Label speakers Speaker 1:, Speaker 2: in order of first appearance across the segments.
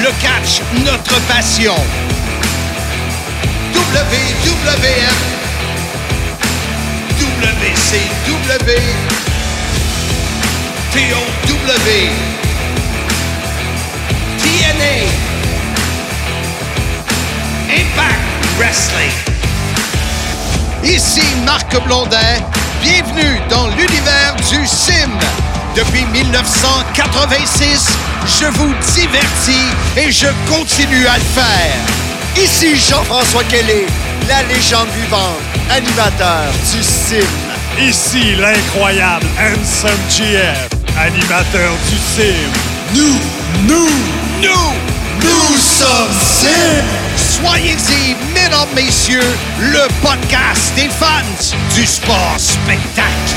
Speaker 1: le catch, notre passion. WCW, TOW, TNA, Impact Wrestling. Ici Marc Blondin. Bienvenue dans l'univers du sim. Depuis 1986, je vous divertis et je continue à le faire. Ici Jean-François Kelly, la légende vivante, animateur du sim.
Speaker 2: Ici l'incroyable Handsome GF, animateur du sim.
Speaker 1: Nous, nous, nous, nous sommes Sim. Soyez-y, mesdames, messieurs, le podcast des fans du sport spectacle.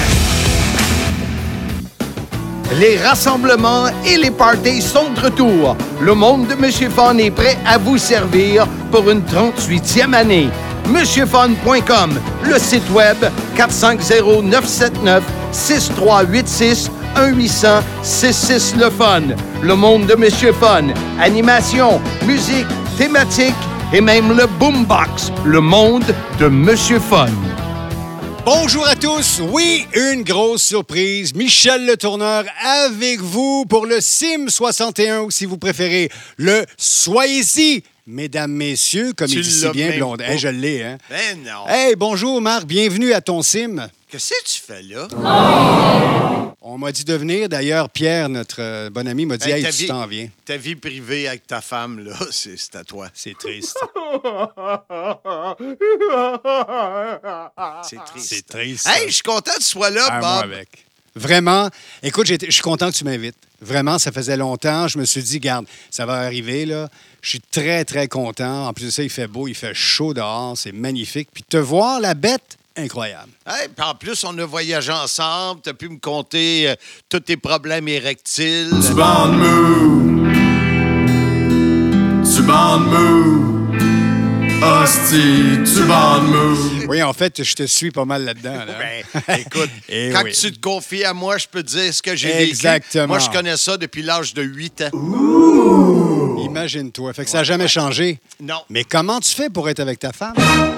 Speaker 1: Les rassemblements et les parties sont de retour. Le monde de Monsieur Fun est prêt à vous servir pour une 38e année. MonsieurFun.com, le site web 450-979-6386 1-800-66 Le Fun. Le monde de Monsieur Fun. Animation, musique, thématique et même le boombox. Le monde de Monsieur Fun.
Speaker 3: Bonjour à tous. Oui, une grosse surprise. Michel Le Tourneur avec vous pour le Sim 61 ou si vous préférez le Soyez-y. Mesdames, messieurs, comme
Speaker 1: Tu
Speaker 3: il dit si bien. Hey, je l'ai, hein?
Speaker 1: Ben non.
Speaker 3: Hey, bonjour Marc, bienvenue à ton Sim.
Speaker 1: Qu'est-ce que tu fais là?
Speaker 3: On m'a dit de venir. D'ailleurs, Pierre, notre euh, bon ami, m'a dit
Speaker 1: Hey,
Speaker 3: Hey,
Speaker 1: ta
Speaker 3: tu
Speaker 1: vie-
Speaker 3: t'en viens.
Speaker 1: Ta vie privée avec ta femme, là, c'est à toi.
Speaker 3: C'est triste.
Speaker 1: C'est triste.
Speaker 3: C'est triste.
Speaker 1: Hey, je suis content que tu sois là,
Speaker 3: moi
Speaker 1: Bob.
Speaker 3: avec. Vraiment. Écoute, je suis content que tu m'invites. Vraiment, ça faisait longtemps. Je me suis dit, garde, ça va arriver, là. Je suis très, très content. En plus de ça, il fait beau, il fait chaud dehors. C'est magnifique. Puis te voir, la bête, incroyable.
Speaker 1: Hey, puis en plus, on a voyagé ensemble. Tu as pu me conter euh, tous tes problèmes érectiles.
Speaker 4: Tu bandes mou. Tu bandes mou. Hostie, tu bandes mou.
Speaker 3: Oui, en fait, je te suis pas mal là-dedans. là.
Speaker 1: Ben, écoute,
Speaker 3: Eh
Speaker 1: quand
Speaker 3: oui.
Speaker 1: tu te confies à moi, je peux te dire ce que j'ai vécu.
Speaker 3: Exactement.
Speaker 1: Moi, je connais ça depuis l'âge de 8 ans.
Speaker 3: Imagine-toi. Fait que ça n'a jamais changé.
Speaker 1: Non.
Speaker 3: Mais comment tu fais pour être avec ta femme?
Speaker 1: Ah,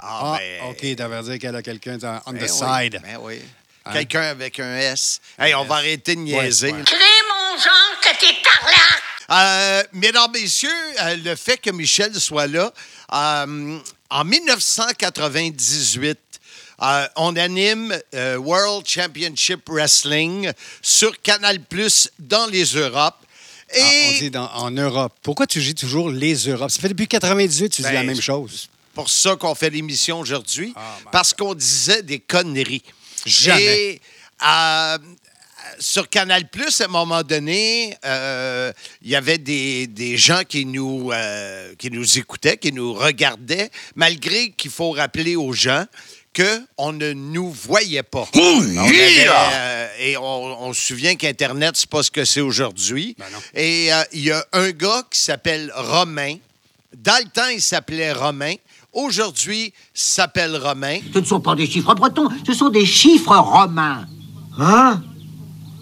Speaker 3: Ah,
Speaker 1: ben,
Speaker 3: OK, t'avais dire qu'elle a quelqu'un dans- on
Speaker 1: ben
Speaker 3: the
Speaker 1: oui,
Speaker 3: side.
Speaker 1: ben oui.
Speaker 3: Hein?
Speaker 1: Quelqu'un avec un S. Hey, on va arrêter de niaiser.
Speaker 3: ouais.
Speaker 5: Crée mon genre que t'es tarlac!
Speaker 1: Euh, mesdames, messieurs, euh, le fait que Michel soit là, euh, en 1998, euh, on anime World Championship Wrestling sur Canal Plus dans les Europes. Et
Speaker 3: Ah, on dit dans- en Europe. Pourquoi tu dis toujours les Europes? Ça fait depuis 98 tu dis
Speaker 1: Ben,
Speaker 3: la même chose.
Speaker 1: pour ça qu'on fait l'émission aujourd'hui,
Speaker 3: Oh my
Speaker 1: parce qu'on disait des conneries.
Speaker 3: Jamais.
Speaker 1: Et euh, sur Canal Plus, à un moment donné, euh, il y avait des, des gens qui nous, euh, qui nous écoutaient, qui nous regardaient, malgré qu'il faut rappeler aux gens qu'on ne nous voyait pas. On avait, euh, et on, on se souvient qu'Internet, c'est pas ce que c'est aujourd'hui.
Speaker 3: Ben
Speaker 1: et euh, il y a un gars qui s'appelle Romain. Dans le temps, il s'appelait Romain. Aujourd'hui, il s'appelle Romain.
Speaker 6: Ce ne sont pas des chiffres bretons, ce sont des chiffres romains.
Speaker 7: Hein?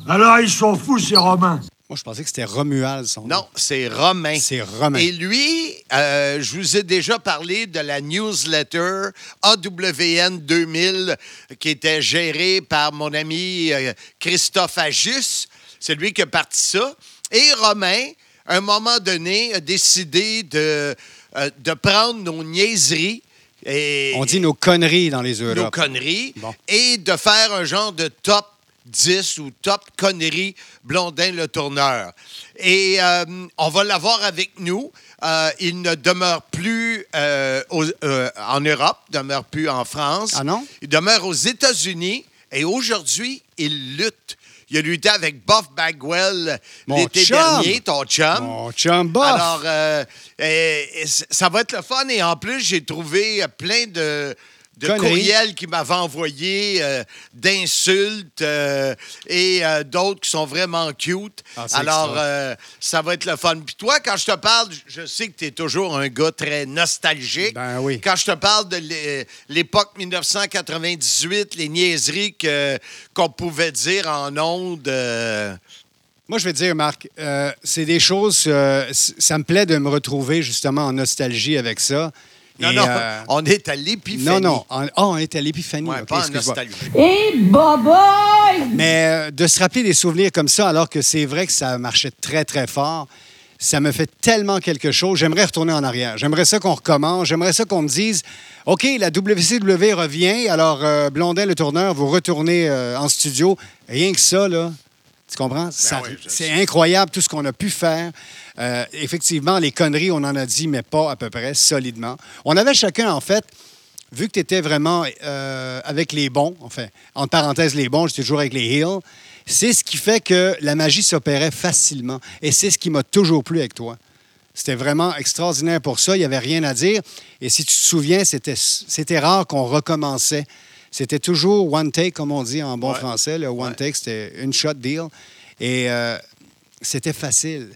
Speaker 7: Alors ils sont fous, ces Romains.
Speaker 3: Moi, je pensais que c'était Romuald, son nom.
Speaker 1: Non, c'est Romain.
Speaker 3: C'est Romain.
Speaker 1: Et lui, euh, je vous ai déjà parlé de la newsletter AWN 2000 qui était gérée par mon ami euh, Christophe Agus. C'est lui qui a parti ça. Et Romain, à un moment donné, a décidé de, euh, de prendre nos niaiseries. Et,
Speaker 3: On dit nos conneries dans les
Speaker 1: nos
Speaker 3: Europes.
Speaker 1: conneries
Speaker 3: Bon.
Speaker 1: et de faire un genre de top 10 ou top conneries Blondin le tourneur. Et euh, on va l'avoir avec nous. Euh, il ne demeure plus euh, aux- en Europe, demeure plus en France.
Speaker 3: Ah non?
Speaker 1: Il demeure aux États-Unis et aujourd'hui, il lutte. Il a lutté avec Buff Bagwell l'été dernier, ton chum.
Speaker 3: Mon chum bof.
Speaker 1: Alors, ça va être le fun. Et en plus, j'ai trouvé plein de, de
Speaker 3: Conneries.
Speaker 1: courriels qu'il m'avait envoyés, euh, d'insultes euh, et euh, d'autres qui sont vraiment cute.
Speaker 3: Ah, c'est
Speaker 1: Alors,
Speaker 3: extra.
Speaker 1: ça va être le fun. Puis toi, quand je te parle, je- je sais que tu es toujours un gars très nostalgique.
Speaker 3: Ben oui.
Speaker 1: Quand je te parle de l'é- l'époque 1998, les niaiseries que- qu'on pouvait dire en ondes. euh,
Speaker 3: Moi, je vais te dire, Marc, euh, c'est des choses. euh, c- ça me plaît de me retrouver justement en nostalgie avec ça.
Speaker 1: Non,
Speaker 3: Et,
Speaker 1: non,
Speaker 3: euh,
Speaker 1: on est à l'épiphanie.
Speaker 3: non, non. Ah, on est à l'épiphanie.
Speaker 1: Ouais, pas en
Speaker 3: excuse-moi.
Speaker 1: nostalgie.
Speaker 5: Et boboy!
Speaker 3: Mais euh, de se rappeler des souvenirs comme ça, alors que c'est vrai que ça marchait très, très fort, ça me fait tellement quelque chose. J'aimerais retourner en arrière. J'aimerais ça qu'on recommence. J'aimerais ça qu'on me dise OK, la WCW revient. Alors, euh, Blondin, le tourneur, vous retournez euh, en studio. Rien que ça, là. Tu comprends?
Speaker 1: Oui, je
Speaker 3: c'est incroyable tout ce qu'on a pu faire. Euh, effectivement, les conneries, on en a dit, mais pas à peu près, solidement. On avait chacun, en fait, vu que tu étais vraiment euh, avec les bons, enfin, entre parenthèses, les bons, j'étais toujours avec les heels, c'est ce qui fait que la magie s'opérait facilement. Et c'est ce qui m'a toujours plu avec toi. C'était vraiment extraordinaire pour ça. Il n'y avait rien à dire. Et si tu te souviens, c'était, c'était rare qu'on recommençait. C'était toujours one take, comme on dit en bon
Speaker 1: Ouais.
Speaker 3: français. Le one
Speaker 1: Ouais.
Speaker 3: take, c'était une shot deal. Et euh, c'était facile.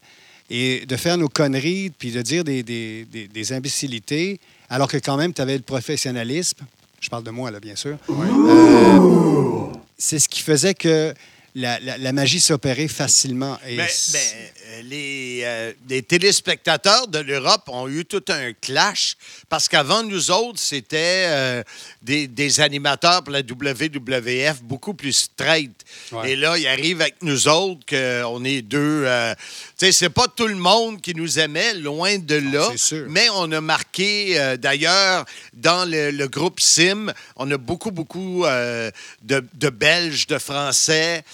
Speaker 3: Et de faire nos conneries, puis de dire des, des- des- des imbécilités, alors que quand même, tu avais le professionnalisme. Je parle de moi, là, bien sûr. Euh, c'est ce qui faisait que la, la- la magie s'opérait facilement. Et
Speaker 1: mais, euh, les, euh, les téléspectateurs de l'Europe ont eu tout un clash parce qu'avant nous autres, c'était euh, des, des animateurs pour la WWF beaucoup plus straight.
Speaker 3: Ouais.
Speaker 1: Et là, ils arrivent avec nous autres, qu'on est deux. euh, tu sais, c'est pas tout le monde qui nous aimait, loin de là.
Speaker 3: sûr.
Speaker 1: Mais on a marqué, euh, d'ailleurs, dans le, le groupe Sim, on a beaucoup, beaucoup de, de Belges, de Français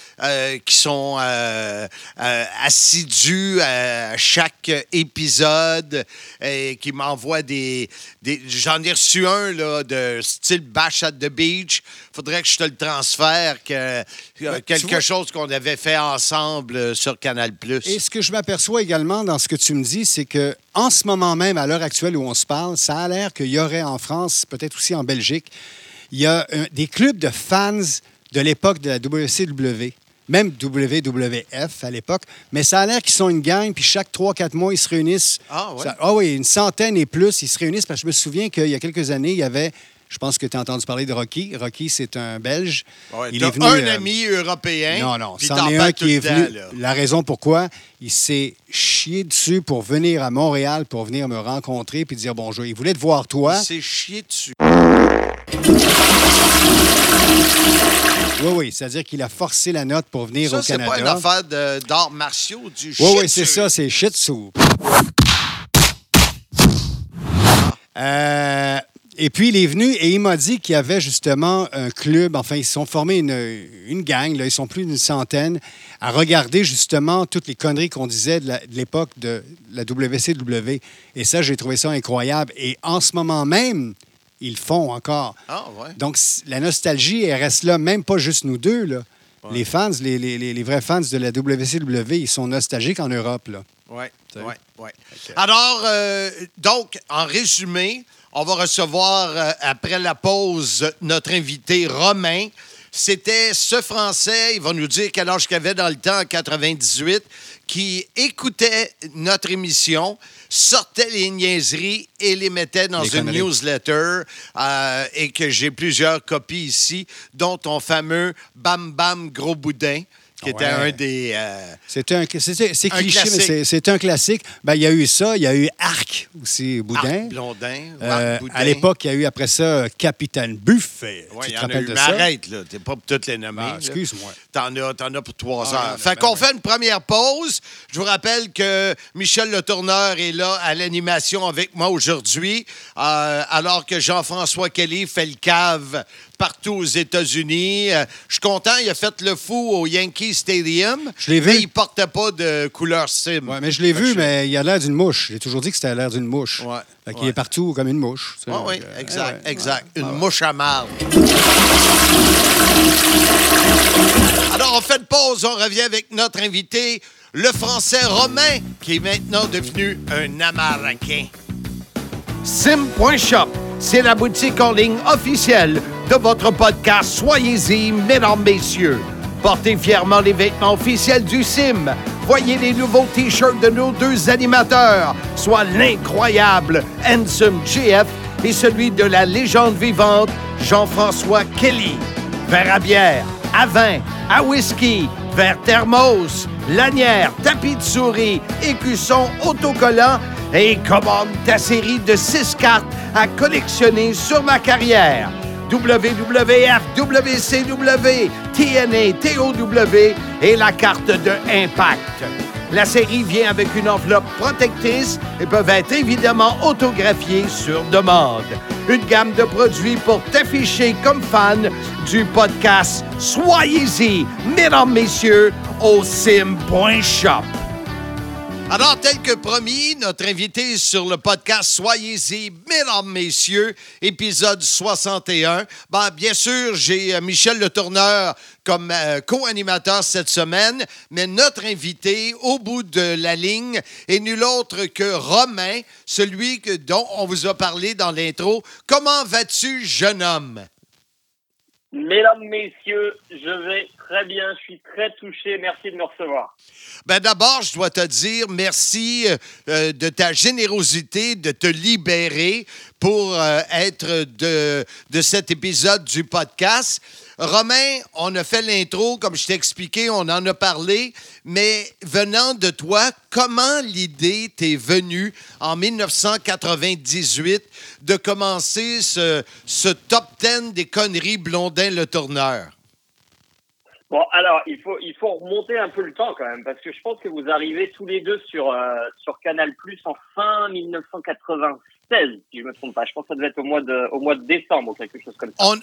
Speaker 1: qui sont euh, euh, à chaque épisode et qui m'envoient des... des- J'en ai reçu un là, de style Bash at the Beach. faudrait que je te le transfère, que, euh,
Speaker 3: Ben,
Speaker 1: quelque
Speaker 3: vois-
Speaker 1: chose qu'on avait fait ensemble euh, sur Canal+.
Speaker 3: Et ce que je m'aperçois également dans ce que tu me dis, c'est que en ce moment même, à l'heure actuelle où on se parle, ça a l'air qu'il y aurait en France, peut-être aussi en Belgique, il y a un- des clubs de fans de l'époque de la WCW, même WWF à l'époque, mais ça a l'air qu'ils sont une gang, puis chaque 3-4 mois, ils se réunissent.
Speaker 1: Ah?
Speaker 3: Ça- ah oui, une centaine et plus, ils se réunissent, parce que je me souviens qu'il y a quelques années, il y avait, je pense que tu as entendu parler de Rocky. Rocky, c'est un Belge.
Speaker 1: Ouais,
Speaker 3: il est venu,
Speaker 1: un
Speaker 3: euh,
Speaker 1: ami européen.
Speaker 3: non, non. C'en est un qui est venu. La raison pourquoi, il s'est chié dessus pour venir à Montréal, pour venir me rencontrer puis dire bonjour. Il voulait te voir toi.
Speaker 1: Il s'est chié dessus.
Speaker 3: Oui, oui. C'est-à-dire qu'il a forcé la note pour venir
Speaker 1: Ça,
Speaker 3: au
Speaker 1: c'est
Speaker 3: Canada.
Speaker 1: pas une affaire de- d'arts martiaux, du
Speaker 3: Oui,
Speaker 1: shit
Speaker 3: oui, c'est ça, c'est shih tzu. Euh, et puis, il est venu et il m'a dit qu'il y avait justement un club, enfin, ils se sont formés une, une gang, là, ils sont plus d'une centaine, à regarder justement toutes les conneries qu'on disait de la- de l'époque de la WCW. Et ça, j'ai trouvé ça incroyable. Et en ce moment même, ils font encore.
Speaker 1: Ah, ouais.
Speaker 3: Donc, la nostalgie, elle reste là, même pas juste nous deux. Là. Les fans, les, les- les- les vrais fans de la WCW, ils sont nostalgiques en Europe.
Speaker 1: Oui, oui, oui. Alors, euh, donc, en résumé, on va recevoir, euh, après la pause, notre invité Romain. C'était ce Français, il va nous dire quel âge qu'il avait dans le temps, en 98, qui écoutait notre émission, sortait les niaiseries et les mettait dans
Speaker 3: Les
Speaker 1: une
Speaker 3: conneries.
Speaker 1: newsletter euh, et que j'ai plusieurs copies ici, dont ton fameux Bam Bam Gros Boudin, qui était
Speaker 3: Ouais.
Speaker 1: un des... euh,
Speaker 3: C'est un, c'est, c'est
Speaker 1: Un
Speaker 3: cliché, mais
Speaker 1: classique.
Speaker 3: c'est, c'est un classique. Ben, il y a eu ça, il y a eu Arc aussi, Boudin.
Speaker 1: Arc Blondin.
Speaker 3: Euh,
Speaker 1: Arc Boudin.
Speaker 3: à l'époque, il y a eu après ça Capitaine Buffet. Tu
Speaker 1: il
Speaker 3: te
Speaker 1: y en a eu, mais arrête, là. T'es pas pour toutes les nommer.
Speaker 3: Ah, excuse-moi.
Speaker 1: T'en as, t'en as pour trois
Speaker 3: Ah,
Speaker 1: heures.
Speaker 3: non,
Speaker 1: fait qu'on fait une première pause. Je vous rappelle que Michel Le Tourneur est là à l'animation avec moi aujourd'hui, euh, alors que Jean-François Kelly fait le cave partout aux États-Unis. Euh, je suis content, il a fait le fou au Yankee Stadium.
Speaker 3: Je l'ai vu.
Speaker 1: Mais il portait pas de couleur sim.
Speaker 3: Ouais, mais je l'ai vu, mais il a l'air d'une mouche. J'ai toujours dit que c'était l'air d'une mouche.
Speaker 1: Ouais,
Speaker 3: Fait qu'il
Speaker 1: ouais.
Speaker 3: est partout comme une mouche.
Speaker 1: Ah oui,
Speaker 3: donc, euh,
Speaker 1: exact,
Speaker 3: ouais,
Speaker 1: exact.
Speaker 3: ouais.
Speaker 1: Une mouche à marde. Alors, on fait une pause, on revient avec notre invité, le Français Romain, qui est maintenant devenu un Américain.
Speaker 8: Sim.shop,
Speaker 1: c'est la boutique en ligne officielle de votre podcast Soyez-y, mesdames, messieurs. Portez fièrement les vêtements officiels du CIM. Voyez les nouveaux T-shirts de nos deux animateurs, soit l'incroyable Handsome GF et celui de la légende vivante Jean-François Kelly. Verre à bière, à vin, à whisky, verre thermos, lanière, tapis de souris, écusson autocollant et commande ta série de six cartes à collectionner sur ma carrière. WWF, WCW, TNA, TOW et la carte de Impact. La série vient avec une enveloppe protectrice et peuvent être évidemment autographiées sur demande. Une gamme de produits pour t'afficher comme fan du podcast Soyez-y, mesdames, messieurs, au sim.shop. Alors, tel que promis, notre invité sur le podcast Soyez-y, mesdames, messieurs, épisode 61. Ben, bien sûr, j'ai euh, Michel Le Tourneur comme euh, co-animateur cette semaine, mais notre invité au bout de la ligne est nul autre que Romain, celui que- dont on vous a parlé dans l'intro. Comment vas-tu, jeune homme?
Speaker 8: Mesdames, messieurs, je vais très bien, je suis très touché, merci de me recevoir.
Speaker 1: Ben d'abord, je dois te dire merci euh, euh, de ta générosité de te libérer pour euh, être de, de cet épisode du podcast. Romain, on a fait l'intro, comme je t'ai expliqué, on en a parlé, mais venant de toi, comment l'idée t'est venue en 1998 de commencer ce, top 10 des conneries Blondin-Le Tourneur?
Speaker 8: Bon, alors, il faut, il faut remonter un peu le temps quand même, parce que je pense que vous arrivez tous les deux sur, euh, sur Canal Plus en fin 1996, si je me trompe pas. Je pense que ça devait être au mois de, au mois de décembre ou quelque chose comme ça.
Speaker 1: On-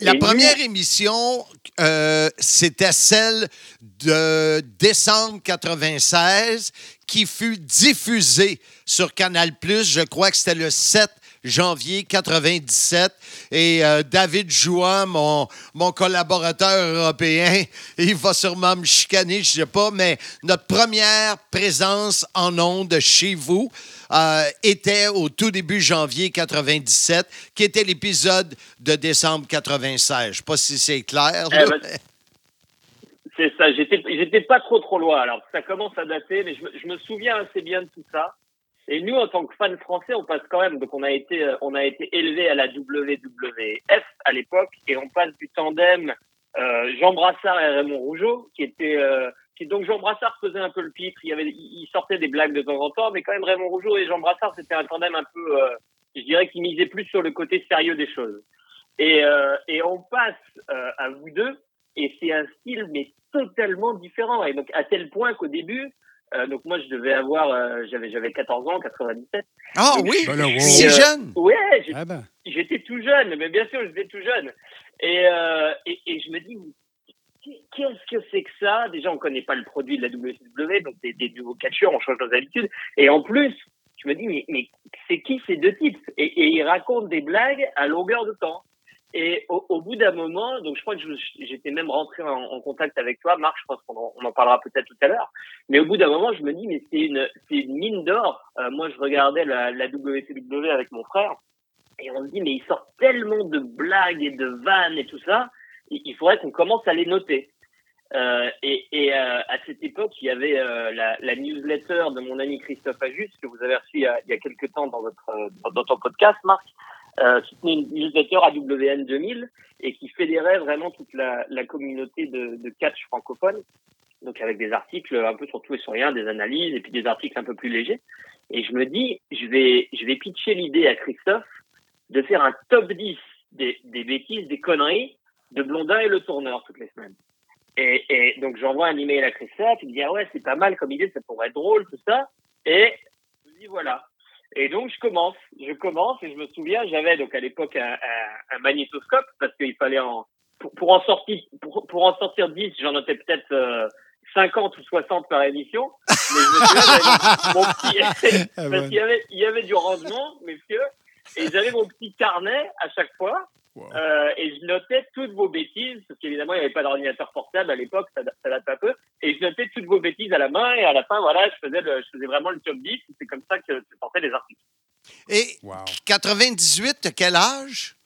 Speaker 1: la
Speaker 8: Et
Speaker 1: première émission, euh, c'était celle de décembre 96 qui fut diffusée sur Canal+. Je crois que c'était le 7 janvier 97. Et euh, David Jouan, mon, mon collaborateur européen, il va sûrement me chicaner, je sais pas, mais notre première présence en ondes chez vous euh, était au tout début janvier 97, qui était l'épisode de décembre 96. Je sais pas si c'est clair.
Speaker 8: Eh
Speaker 1: là.
Speaker 8: ben, C'est ça, j'étais, pas trop trop loin. Alors, ça commence à dater, mais je me souviens assez bien de tout ça. Et nous, en tant que fans français, on passe quand même, donc on a été, euh, on a été élevé à la WWF à l'époque, et on passe du tandem euh, Jean Brassard et Raymond Rougeau, qui était, euh, qui donc Jean Brassard faisait un peu le pitre, il avait, il sortait des blagues de temps en temps, mais quand même Raymond Rougeau et Jean Brassard, c'était un tandem un peu, je dirais, qui misait plus sur le côté sérieux des choses. Et, et on passe à vous deux, et c'est un style mais totalement différent. Et donc à tel point qu'au début, euh, donc moi je devais avoir, euh, j'avais j'avais 14 ans, 97.
Speaker 1: Ah
Speaker 8: Donc,
Speaker 1: oui,
Speaker 8: je-
Speaker 3: Ben wow.
Speaker 1: si
Speaker 8: euh,
Speaker 1: jeune.
Speaker 8: Ouais,
Speaker 3: Ah ben.
Speaker 8: j'étais tout jeune, mais bien sûr j'étais tout jeune. Et, euh, et, et je me dis, qu'est-ce que c'est que ça? Déjà, on connaît pas le produit de la WCW, donc des, des nouveaux catcheurs, on change nos habitudes. Et en plus, je me dis, mais, mais c'est qui ces deux types? Et, et ils racontent des blagues à longueur de temps. Et au, au bout d'un moment, donc je crois que j'étais même rentré en, en contact avec toi, Marc, je pense qu'on en, on en parlera peut-être tout à l'heure. Mais au bout d'un moment, je me dis, mais c'est une, une mine d'or. Euh, moi, je regardais la, la WCW avec mon frère, et on se dit, mais ils sortent tellement de blagues et de vannes et tout ça, il, il faudrait qu'on commence à les noter. Euh, et et euh, à cette époque, il y avait euh, la, la newsletter de mon ami Christophe Ajus, que vous avez reçu il y a, il y a quelques temps dans, votre, euh, dans ton podcast, Marc, euh, une newsletter AWN 2000 et qui fédérait vraiment toute la, la communauté de, de catch francophone, donc avec des articles un peu sur tout et sur rien, des analyses et puis des articles un peu plus légers. Et je me dis, je vais, je vais pitcher l'idée à Christophe de faire un top 10 des, des bêtises, des conneries de Blondin et le tourneur toutes les semaines. Et, et donc j'envoie un email à Christophe, il me dit ah ouais c'est pas mal comme idée, ça pourrait être drôle tout ça. Et je me dis voilà. Et donc je commence, je commence et je me souviens j'avais donc à l'époque un, un, un magnétoscope parce qu'il fallait en pour, pour en sortir pour, pour en sortir 10 j'en notais peut-être euh, 50 ou 60 par émission. Mais je me souviens mon petit
Speaker 3: Ah
Speaker 8: parce qu'il y avait il y avait du rendement messieurs. Et j'avais mon petit carnet à chaque fois euh, et je notais toutes vos bêtises, parce qu'évidemment, il n'y avait pas d'ordinateur portable à l'époque, ça, ça date un peu, et je notais toutes vos bêtises à la main, et à la fin, voilà, je faisais, le, je faisais vraiment le top 10, et c'est comme ça que je sortais les articles.
Speaker 1: Et
Speaker 3: Wow.
Speaker 1: 98, t'as quel âge?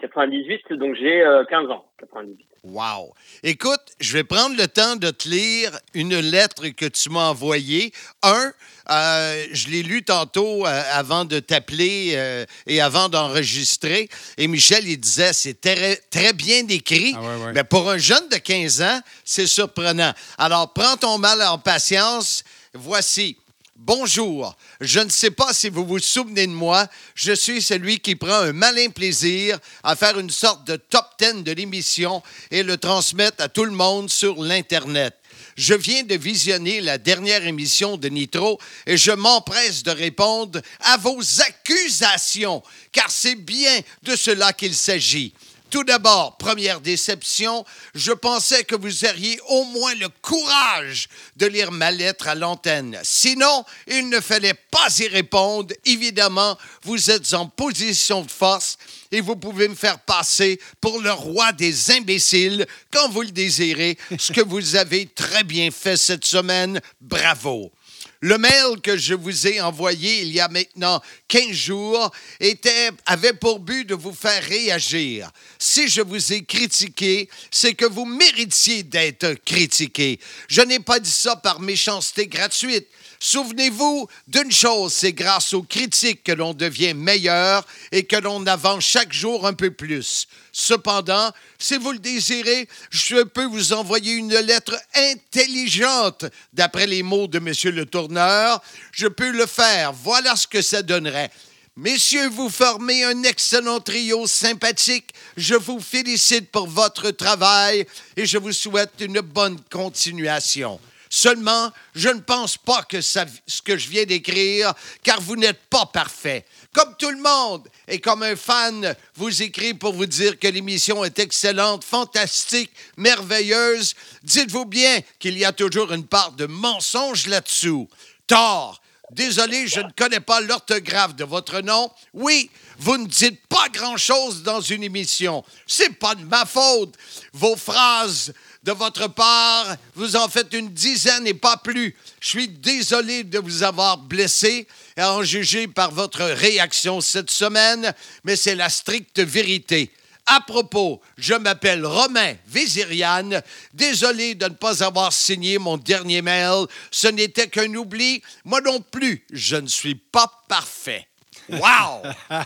Speaker 8: 98, donc j'ai euh, 15 ans. 98.
Speaker 1: Wow. Écoute, je vais prendre le temps de te lire une lettre que tu m'as envoyée. Un, euh, je l'ai lu tantôt euh, avant de t'appeler euh, et avant d'enregistrer. Et Michel, il disait, c'est très, très bien écrit.
Speaker 3: Ah ouais, ouais.
Speaker 1: Mais pour un jeune de 15 ans, c'est surprenant. Alors, prends ton mal en patience. Voici. Bonjour. Je ne sais pas si vous vous souvenez de moi. Je suis celui qui prend un malin plaisir à faire une sorte de top 10 de l'émission et le transmettre à tout le monde sur l'Internet. Je viens de visionner la dernière émission de Nitro et je m'empresse de répondre à vos accusations, car c'est bien de cela qu'il s'agit. Tout d'abord, première déception, je pensais que vous auriez au moins le courage de lire ma lettre à l'antenne. Sinon, il ne fallait pas y répondre. Évidemment, vous êtes en position de force et vous pouvez me faire passer pour le roi des imbéciles quand vous le désirez, ce que vous avez très bien fait cette semaine. Bravo. Le mail que je vous ai envoyé il y a maintenant 15 jours était, avait pour but de vous faire réagir. Si je vous ai critiqué, c'est que vous méritiez d'être critiqué. Je n'ai pas dit ça par méchanceté gratuite. Souvenez-vous d'une chose, c'est grâce aux critiques que l'on devient meilleur et que l'on avance chaque jour un peu plus. Cependant, si vous le désirez, je peux vous envoyer une lettre intelligente d'après les mots de Monsieur le tourneur. Je peux le faire. Voilà ce que ça donnerait. Messieurs, vous formez un excellent trio sympathique. Je vous félicite pour votre travail et je vous souhaite une bonne continuation. Seulement, je ne pense pas que ce que je viens d'écrire, car vous n'êtes pas parfait. Comme tout le monde, et comme un fan vous écrit pour vous dire que l'émission est excellente, fantastique, merveilleuse, dites-vous bien qu'il y a toujours une part de mensonge là-dessous. Tort. Désolé, je ne connais pas l'orthographe de votre nom. Oui, vous ne dites pas grand-chose dans une émission. C'est pas de ma faute. Vos phrases de votre part, vous en faites une dizaine et pas plus. Je suis désolé de vous avoir blessé et en juger par votre réaction cette semaine, mais c'est la stricte vérité. À propos, je m'appelle Romain Véziriane. Désolé de ne pas avoir signé mon dernier mail. Ce n'était qu'un oubli. Moi non plus, je ne suis pas parfait. Wow!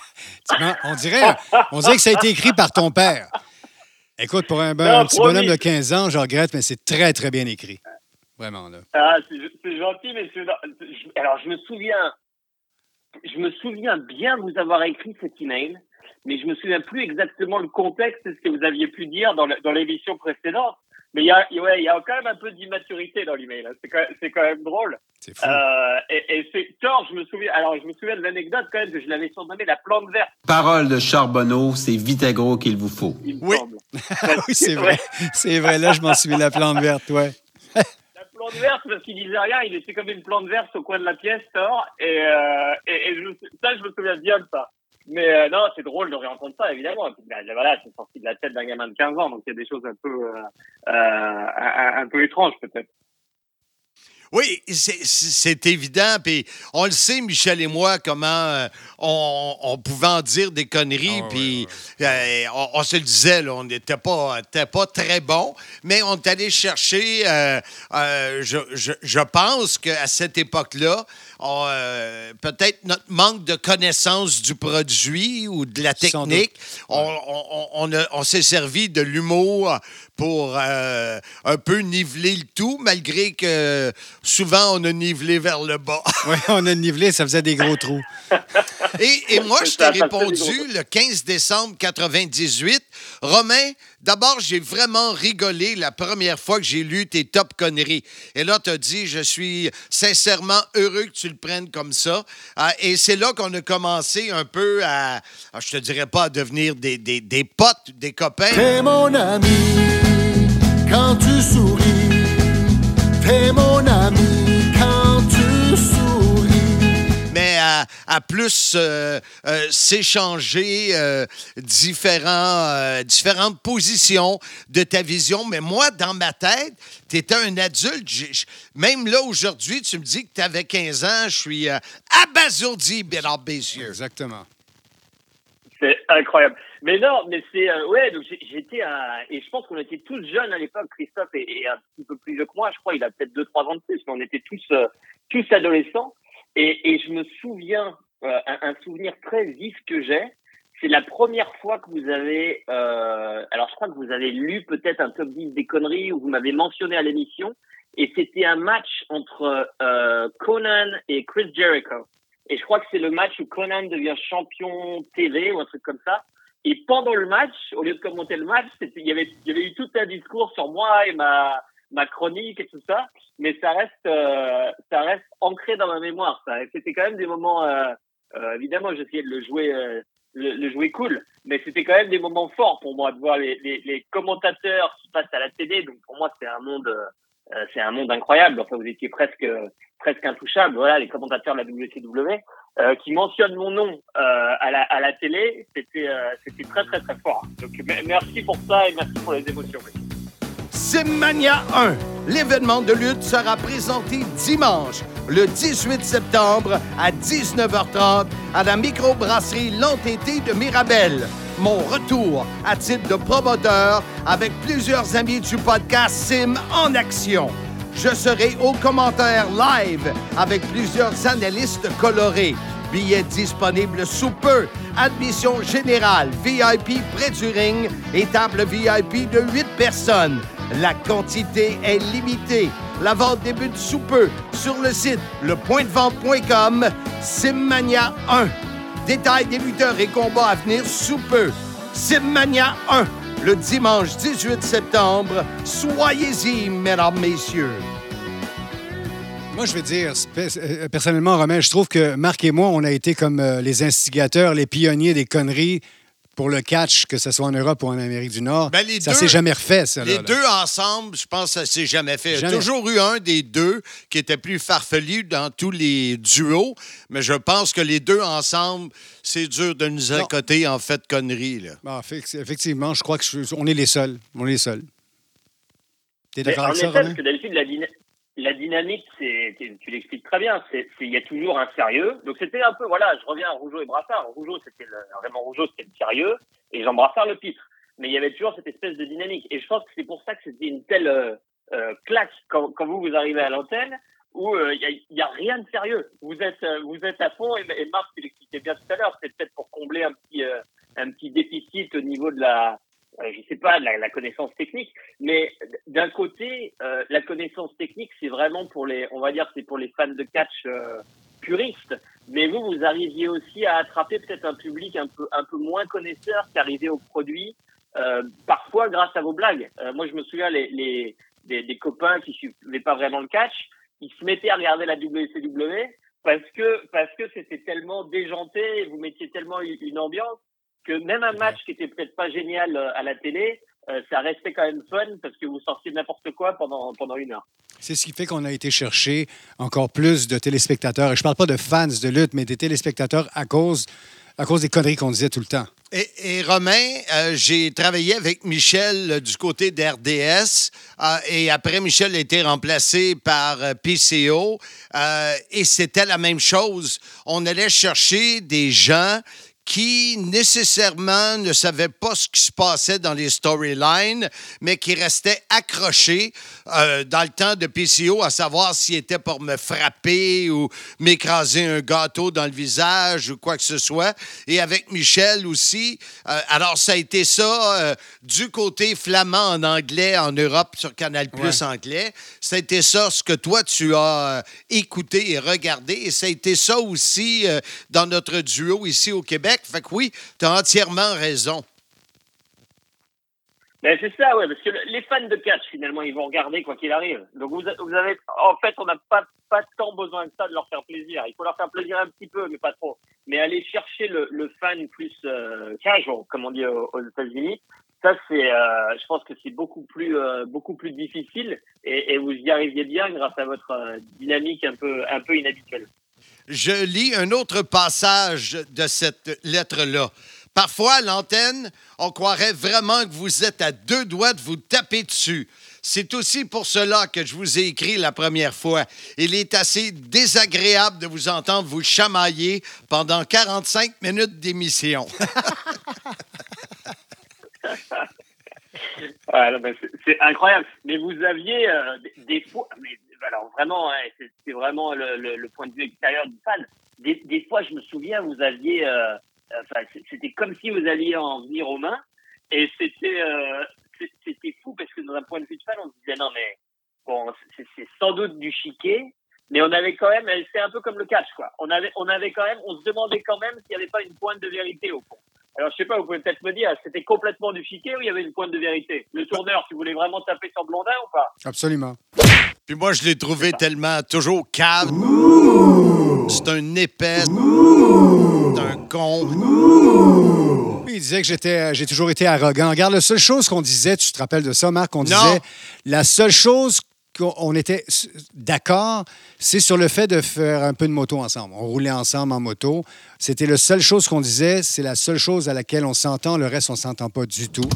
Speaker 3: On, dirait, on dirait que ça a été écrit par ton père. Écoute, pour un, ben-
Speaker 8: Non,
Speaker 3: un petit bonhomme de 15 ans, je regrette, mais c'est très, très bien écrit. Vraiment, là.
Speaker 8: Ah, c'est gentil, mais alors je me souviens, je me souviens bien de vous avoir écrit cet email, mais je me souviens plus exactement le contexte et ce que vous aviez pu dire dans l'émission précédente. Mais il y a, ouais, il y a quand même un peu d'immaturité dans l'email. hein. C'est quand, même- c'est quand même drôle.
Speaker 3: C'est fou.
Speaker 8: Euh, et et c'est tort, je me souviens. Alors je me souviens de l'anecdote quand même que je l'avais surnommé la plante verte.
Speaker 9: Parole de Charbonneau, c'est Vitagro qu'il vous faut.
Speaker 8: Il
Speaker 1: Oui.
Speaker 3: oui, c'est vrai. C'est vrai, là, je m'en souviens, la plante verte, ouais.
Speaker 8: La plante verte, parce qu'il disait rien, il était comme une plante verte au coin de la pièce, Thor. Et, euh, et, je, ça, je me souviens bien de ça. Mais euh, non, c'est drôle de réentendre ça, évidemment. Et puis, ben, voilà, c'est sorti de la tête d'un gamin de 15 ans, donc il y a des choses un peu, euh, euh, un, un peu étranges, peut-être.
Speaker 1: Oui, c'est- évident. Puis on le sait, Michel et moi, comment euh, on, on pouvait en dire des conneries.
Speaker 3: Ah ouais,
Speaker 1: puis euh, on, on se le disait, là, on n'était pas, était pas très bon. Mais on est allé chercher, euh, euh, je, je- je pense qu'à cette époque-là, on, euh, peut-être notre manque de connaissance du produit ou de la technique, on, on- on a- on s'est servi de l'humour pour euh, un peu niveler le tout, malgré que souvent on a nivelé vers le bas.
Speaker 3: Oui, on a nivelé, ça faisait des gros trous.
Speaker 1: Et, et moi, je t'ai répondu le 15 décembre 98. Romain, d'abord, j'ai vraiment rigolé la première fois que j'ai lu tes top conneries. Et là, tu as dit, je suis sincèrement heureux que tu le prennes comme ça. Ah, et c'est là qu'on a commencé un peu à, ah, je te dirais pas à devenir des, des, des potes, des copains.
Speaker 4: Mon ami quand tu souris. Mon ami quand tu souris.
Speaker 1: À, à plus euh, euh, s'échanger euh, différents, euh, différentes positions de ta vision. Mais moi, dans ma tête, tu étais un adulte. J- même là, aujourd'hui, tu me dis que tu avais 15 ans. Je suis euh, abasourdi, mesdames, messieurs.
Speaker 3: Exactement.
Speaker 8: C'est incroyable. Mais non, mais c'est euh, ouais. Donc j'étais à et je pense qu'on était tous jeunes à l'époque. Christophe est, est un petit peu plus vieux que moi. Je crois il a peut-être deux trois ans de plus. Mais on était tous euh, tous adolescents. Et, et je me souviens euh, un, souvenir très vif que j'ai. C'est la première fois que vous avez. Euh, alors je crois que vous avez lu peut-être un top 10 des conneries ou vous m'avez mentionné à l'émission. Et c'était un match entre euh, Conan et Chris Jericho. Et je crois que c'est le match où Conan devient champion TV ou un truc comme ça. Et pendant le match, au lieu de commenter le match, il y avait, il y avait eu tout un discours sur moi et ma, ma chronique et tout ça. Mais ça reste, euh, ça reste ancré dans ma mémoire. Ça. C'était quand même des moments, euh, euh, évidemment, j'essayais de le jouer, euh, le, le jouer cool. Mais c'était quand même des moments forts pour moi de voir les, les, les commentateurs qui passent à la télé. Donc pour moi, c'est un monde, euh, c'est un monde incroyable. Enfin, vous étiez presque, presque intouchable. Voilà, les commentateurs de la WCW euh, qui mentionnent mon nom euh, à, la, à la télé, c'était euh, c'était très très très fort. Donc me- merci pour ça et merci pour les émotions.
Speaker 1: Simmania 1. L'événement de lutte sera présenté dimanche, le 18 septembre à 19h30 à la microbrasserie L'Entêté de Mirabel. Mon retour à titre de promoteur avec plusieurs amis du podcast Sim en action. Je serai au commentaire live avec plusieurs analystes colorés. Billets disponibles sous peu. Admission générale, VIP près du ring et table VIP de 8 personnes. La quantité est limitée. La vente débute sous peu sur le site lepointdevente.com Simmania 1. Détails des lutteurs et combats à venir sous peu. Simmania 1, le dimanche 18 septembre. Soyez-y, mesdames, messieurs.
Speaker 3: Moi, je veux dire, euh, personnellement, Romain, je trouve que Marc et moi, on a été comme euh, les instigateurs, les pionniers des conneries pour le catch, que ce soit en Europe ou en Amérique du Nord.
Speaker 1: Ben, les
Speaker 3: ça
Speaker 1: deux-
Speaker 3: s'est jamais refait, ça.
Speaker 1: Les
Speaker 3: là, là.
Speaker 1: deux ensemble, je pense que ça s'est jamais fait. Il y a
Speaker 3: Jamais.
Speaker 1: toujours eu un des deux qui était plus farfelu dans tous les duos, mais je pense que les deux ensemble, c'est dur de nous accoter en fait de conneries. Là.
Speaker 3: Effect- effectivement, je crois que je- on est les seuls. On est les seuls. T'es d'accord avec ça,
Speaker 8: effet,
Speaker 3: Romain?
Speaker 8: parce que d'habitude, la, dyna- la dynamique, c'est, tu l'expliques très bien, il y a toujours un sérieux. Donc c'était un peu, voilà, je reviens à Rougeau et Brassard. Rougeau, c'était le, Rougeau, c'était le sérieux, et Jean Brassard, le pitre. Mais il y avait toujours cette espèce de dynamique. Et je pense que c'est pour ça que c'était une telle euh, euh, claque quand, vous, vous arrivez à l'antenne, où euh, il y, a, il y a rien de sérieux. Vous êtes, euh, vous êtes à fond, et, Marc, tu l'expliquais bien tout à l'heure, c'est peut-être pour combler un petit, euh, un petit déficit au niveau de la, euh, je sais pas, la, la connaissance technique. Mais d'un côté, euh, la connaissance technique, c'est vraiment pour les, on va dire, c'est pour les fans de catch euh, puristes. Mais vous, vous arriviez aussi à attraper peut-être un public un peu, un peu moins connaisseur qui arrivait au produit, euh, parfois grâce à vos blagues. Euh, moi, je me souviens les, les des, des copains qui suivaient pas vraiment le catch, ils se mettaient à regarder la WCW parce que parce que c'était tellement déjanté, vous mettiez tellement une ambiance que même un match qui était peut-être pas génial euh, à la télé, euh, ça restait quand même fun parce que vous sortiez n'importe quoi pendant pendant une heure.
Speaker 3: C'est ce qui fait qu'on a été chercher encore plus de téléspectateurs. Et je parle pas de fans de lutte, mais des téléspectateurs à cause, à cause des conneries qu'on disait tout le temps.
Speaker 1: Et, et Romain, euh, j'ai travaillé avec Michel euh, du côté d'RDS euh, et après, Michel a été remplacé par euh, PCO euh, et c'était la même chose. On allait chercher des gens qui nécessairement ne savaient pas ce qui se passait dans les storylines, mais qui restaient accrochés euh, dans le temps de PCO à savoir s'il était pour me frapper ou m'écraser un gâteau dans le visage ou quoi que ce soit. Et avec Michel aussi. euh, alors, ça a été ça euh, du côté flamand en anglais en Europe sur Canal Plus anglais. Ça a été ça ce que toi, tu as écouté et regardé. Et ça a été ça aussi dans notre duo ici au Québec. Fait que oui, tu as entièrement raison.
Speaker 8: Ben c'est ça, ouais, parce que le- les fans de catch, finalement, ils vont regarder quoi qu'il arrive. Donc vous, vous avez, en fait, on n'a pas pas tant besoin que ça de leur faire plaisir. Il faut leur faire plaisir un petit peu, mais pas trop. Mais aller chercher le, fan plus euh, casual, comme on dit aux, aux États-Unis, ça c'est, euh, je pense que c'est beaucoup plus euh, beaucoup plus difficile et, et vous y arriviez bien grâce à votre euh, dynamique un peu un peu inhabituelle.
Speaker 1: Je lis un autre passage de cette lettre-là. Parfois, à l'antenne, on croirait vraiment que vous êtes à deux doigts de vous taper dessus. C'est aussi pour cela que je vous ai écrit la première fois. Il est assez désagréable de vous entendre vous chamailler pendant 45 minutes d'émission.
Speaker 8: Ouais, c'est- incroyable. Mais vous aviez euh, des, fois, alors vraiment, hein, c'est vraiment le, point de vue extérieur du fan. Des, fois, je me souviens, vous aviez, euh, enfin, c'est- c'était comme si vous alliez en venir aux mains, et c'était, euh, c'était fou parce que dans un point de vue de fan, on se disait non mais bon, c'est c'est sans doute du chiquet, mais on avait quand même, c'est un peu comme le catch quoi. On avait, on avait quand même, on se demandait quand même s'il n'y avait pas une pointe de vérité au fond. Alors, je sais pas, vous pouvez peut-être me dire, c'était complètement du chiquet ou il y avait une pointe de vérité? Le tourneur, tu voulais vraiment taper sur Blondin ou pas?
Speaker 3: Absolument.
Speaker 1: Puis moi, je l'ai trouvé tellement toujours calme. C'est un épais. C'est un con.
Speaker 3: Il disait que j'étais, j'ai toujours été arrogant. Regarde, la seule chose qu'on disait, tu te rappelles de ça, Marc, on
Speaker 1: Non.
Speaker 3: disait, la seule chose qu'on on était d'accord, c'est sur le fait de faire un peu de moto ensemble. On roulait ensemble en moto. C'était la seule chose qu'on disait, c'est la seule chose à laquelle on s'entend. Le reste, on s'entend pas du tout.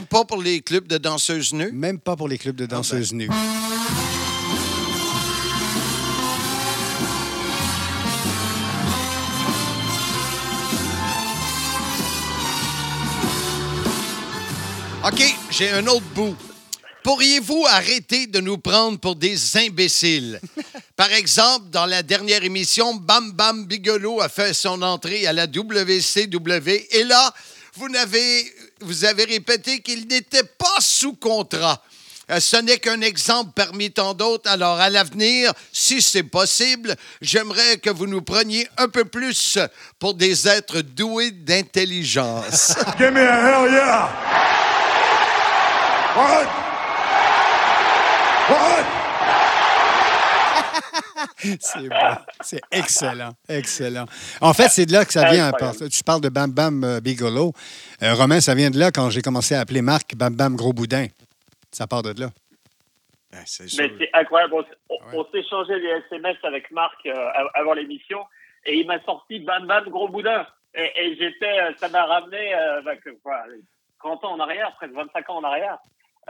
Speaker 1: Même pas pour les clubs de danseuses nues?
Speaker 3: Même pas pour les clubs de danseuses nues.
Speaker 1: OK, j'ai un autre bout. Pourriez-vous arrêter de nous prendre pour des imbéciles? Par exemple, dans la dernière émission, Bam Bam Bigelow a fait son entrée à la WCW et là, vous avez, vous avez répété qu'il n'était pas sous contrat. Euh, Ce n'est qu'un exemple parmi tant d'autres. Alors, à l'avenir, si c'est possible, j'aimerais que vous nous preniez un peu plus pour des êtres doués d'intelligence.
Speaker 2: Give me a hell yeah! What? What?
Speaker 3: C'est bon. C'est excellent. Excellent. En fait, c'est de là que ça vient.
Speaker 8: Incroyable.
Speaker 3: Tu parles de Bam Bam euh, Bigelow. Euh, Romain, ça vient de là quand j'ai commencé à appeler Marc Bam Bam Gros Boudin. Ça part de là.
Speaker 1: Ben, c'est
Speaker 8: Mais
Speaker 1: sûr.
Speaker 8: c'est incroyable. On, on- on s'est changé des SMS avec Marc euh, av- avant l'émission et il m'a sorti Bam Bam Gros Boudin. Et, et j'étais, ça m'a ramené euh, bah, que, quoi, 30 ans en arrière, presque 25 ans en arrière,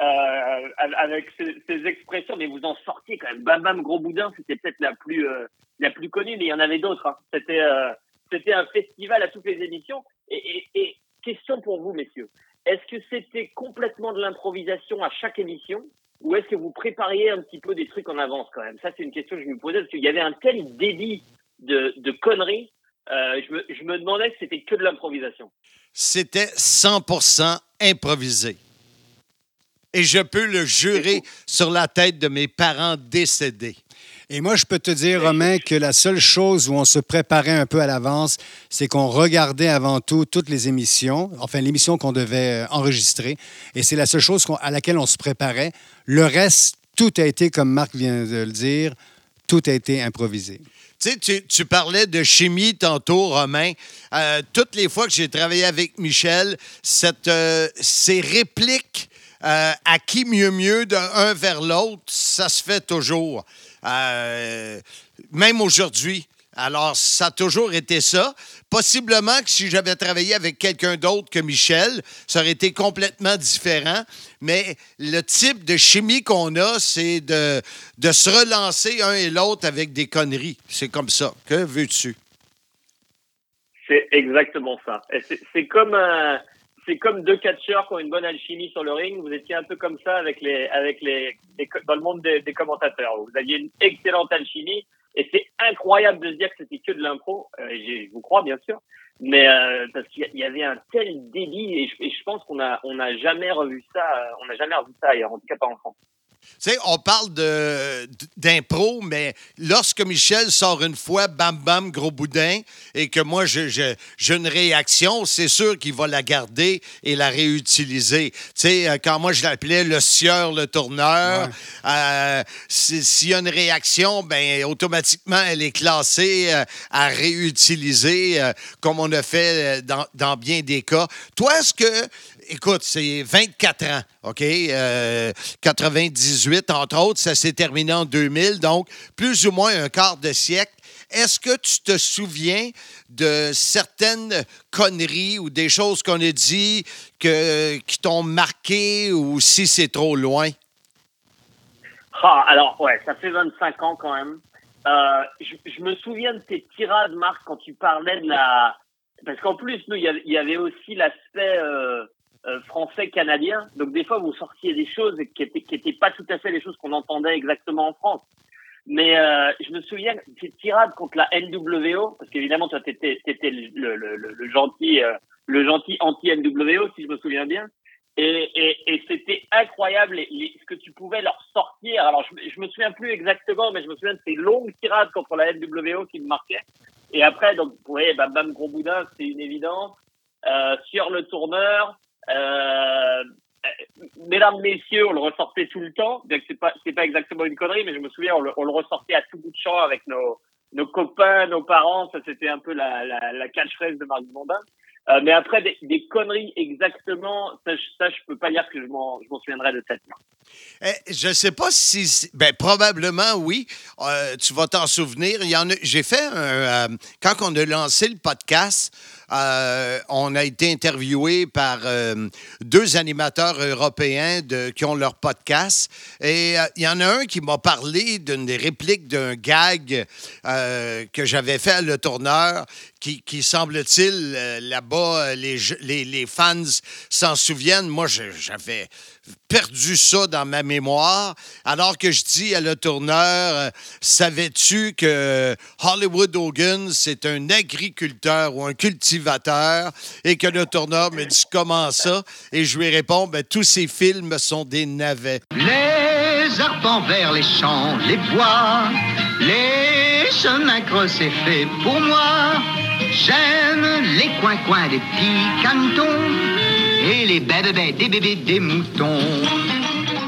Speaker 8: euh, av- avec ces, expressions. Mais vous en sortiez quand même. Bam Bam Gros Boudin, c'était peut-être la plus, euh, la plus connue, mais il y en avait d'autres. hein. C'était, euh, c'était un festival à toutes les émissions. Et, et, question pour vous, messieurs. Est-ce que c'était complètement de l'improvisation à chaque émission ou est-ce que vous prépariez un petit peu des trucs en avance quand même? Ça, c'est une question que je me posais parce qu'il y avait un tel débit de, de conneries. je, me, je me demandais si c'était que de l'improvisation.
Speaker 1: C'était 100% improvisé. Et je peux le jurer sur la tête de mes parents décédés.
Speaker 3: Et moi, je peux te dire, Romain, que la seule chose où on se préparait un peu à l'avance, c'est qu'on regardait avant tout toutes les émissions, enfin l'émission qu'on devait euh, enregistrer. Et c'est la seule chose à laquelle on se préparait. Le reste, tout a été, comme Marc vient de le dire, tout a été improvisé.
Speaker 1: Tu sais, tu, tu parlais de chimie tantôt, Romain. Euh, toutes les fois que j'ai travaillé avec Michel, cette, euh, ces répliques euh, à qui mieux mieux d'un vers l'autre, ça se fait toujours. Euh, même aujourd'hui. Alors, ça a toujours été ça. Possiblement que si j'avais travaillé avec quelqu'un d'autre que Michel, ça aurait été complètement différent. Mais le type de chimie qu'on a, c'est de, de se relancer un et l'autre avec des conneries. C'est comme ça. Que veux-tu?
Speaker 8: C'est exactement ça. C'est comme un- c'est comme deux catcheurs qui ont une bonne alchimie sur le ring. Vous étiez un peu comme ça avec les avec les, dans le monde des, commentateurs. Vous aviez une excellente alchimie et c'est incroyable de se dire que c'était que de l'impro. Euh, je vous crois bien sûr, mais euh, parce qu'il y avait un tel débit et je, et je pense qu'on a on n'a jamais revu ça. euh, On n'a jamais revu ça ailleurs, en tout cas pas en France.
Speaker 1: Tu sais, on parle de- d'impro, mais lorsque Michel sort une fois bam bam gros boudin et que moi je- je- j'ai une réaction, c'est sûr qu'il va la garder et la réutiliser. Tu sais, euh, quand moi je l'appelais le sieur, le tourneur, euh, si- s'il y a une réaction, ben automatiquement elle est classée euh, à réutiliser euh, comme on a fait dans, dans bien des cas. Toi, est-ce que écoute, c'est 24 ans, OK? Euh, 98, entre autres, ça s'est terminé en 2000, donc plus ou moins un quart de siècle. Est-ce que tu te souviens de certaines conneries ou des choses qu'on a dit que, qui t'ont marqué ou si c'est trop loin?
Speaker 8: Ah, alors, ouais, ça fait 25 ans quand même. Euh, je, me souviens de tes tirades, Marc, quand tu parlais de la... Parce qu'en plus, nous, il y avait- il y avait aussi l'aspect euh, euh, français-canadien. Donc, des fois, vous sortiez des choses qui étaient, qui étaient pas tout à fait les choses qu'on entendait exactement en France. Mais euh, je me souviens de tes tirades contre la NWO, parce qu'évidemment, toi, t'étais, t'étais le, le, le, le gentil, euh, gentil anti-NWO, si je me souviens bien. Et, et, et c'était incroyable les- ce que tu pouvais leur sortir. Alors, je, je me souviens plus exactement, mais je me souviens de ces longues tirades contre la NWO qui me marquaient. Et après, donc, vous voyez, Bam Bam Gros Boudin, c'est une évidence. Euh, sur le tourneur, euh, mesdames, messieurs, on le ressortait tout le temps. C'est pas, c'est pas exactement une connerie, mais je me souviens, on le, ressortait à tout bout de champ avec nos, copains, nos parents. Ça, c'était un peu la, la, la catchphrase de Marc Mondin. Euh, mais après, des, conneries exactement, ça, ça, je peux pas dire que je m'en, souviendrai de main.
Speaker 1: Eh, je ne sais pas si. Ben, probablement, oui. Euh, tu vas t'en souvenir. J'ai fait un. quand on a lancé le podcast, euh, on a été interviewé par euh, deux animateurs européens qui ont leur podcast. Et euh, il y en a un qui m'a parlé d'une des répliques d'un gag que j'avais fait à Le Tourneur, qui, semble-t-il, là-bas, les, les, les fans s'en souviennent. Moi, j'avais perdu ça dans ma mémoire, alors que je dis à le tourneur, euh, savais-tu que Hollywood Hogan, c'est un agriculteur ou un cultivateur, et que le tourneur me dit comment ça, et je lui réponds, ben, tous ces films sont des navets.
Speaker 10: Les arpents vers les champs, les bois, les chemins creux, c'est fait pour moi. J'aime les coins-coins des petits cantons et les bébés des bébés des moutons.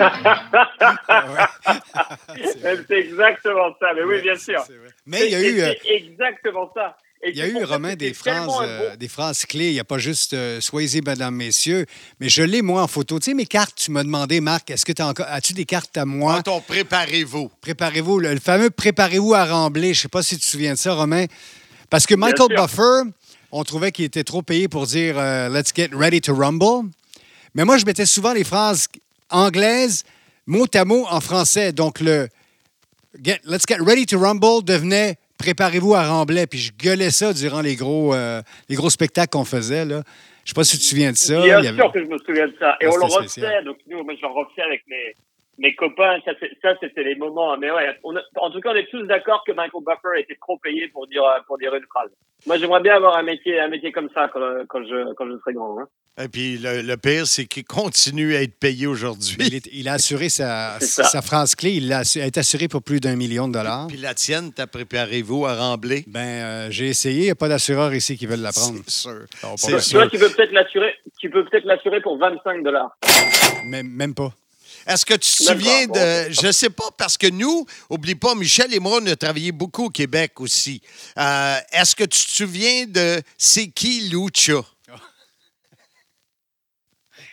Speaker 8: c'est exactement ça, mais oui, bien sûr.
Speaker 3: Mais il y a eu, euh,
Speaker 8: C'est exactement ça.
Speaker 3: Il y a eu, Romain, des phrases, euh, des phrases clés. Il n'y a pas juste euh, Soyez, mesdames, messieurs. Mais je l'ai, moi, en photo. Tu sais, mes cartes, tu m'as demandé, Marc, est-ce que tu as encore. As-tu des cartes à moi?
Speaker 1: Quand on préparez-vous.
Speaker 3: Préparez-vous. Le, le fameux Préparez-vous à rembler. Je ne sais pas si tu te souviens de ça, Romain. Parce que Michael. Buffer, on trouvait qu'il était trop payé pour dire euh, Let's get ready to rumble. Mais moi, je mettais souvent les phrases anglaises mot à mot en français. Donc, le get- Let's get ready to rumble devenait Préparez-vous à rembler. Puis je gueulais ça durant les gros, euh, les gros spectacles qu'on faisait. Là. Je sais pas si tu te souviens de ça.
Speaker 8: Bien
Speaker 3: Il y avait-
Speaker 8: sûr que je me souviens de ça. Et
Speaker 3: Ah,
Speaker 8: on le refait. Donc, nous, moi, j'en refais avec mes, mes copains. Ça, c'est- ça, c'était les moments. Mais ouais, on a- en tout cas, on est tous d'accord que Michael Buffer était trop payé pour dire, euh, pour dire une phrase. Moi, j'aimerais bien avoir un métier, un métier comme ça quand, quand je, quand je serai grand. hein.
Speaker 1: Et puis le, le pire, c'est qu'il continue à être payé aujourd'hui.
Speaker 3: Il, est- il a assuré sa, sa phrase clé. Il a, est assurée pour plus d'un million de dollars.
Speaker 1: Puis la tienne, t'as préparez-vous à rembler.
Speaker 3: Ben, euh, j'ai essayé. Il n'y a pas d'assureur ici qui veulent la prendre.
Speaker 1: C'est sûr.
Speaker 3: pas
Speaker 1: C'est
Speaker 8: Toi,
Speaker 1: sûr.
Speaker 8: tu peux peut-être l'assurer, tu peux peut-être l'assurer pour 25 dollars.
Speaker 3: Même, même pas.
Speaker 1: Est-ce que tu te souviens de. Je sais pas, parce que nous, oublie pas, Michel et moi, on a travaillé beaucoup au Québec aussi. Euh, Est-ce que tu te souviens de C'est qui Lucha?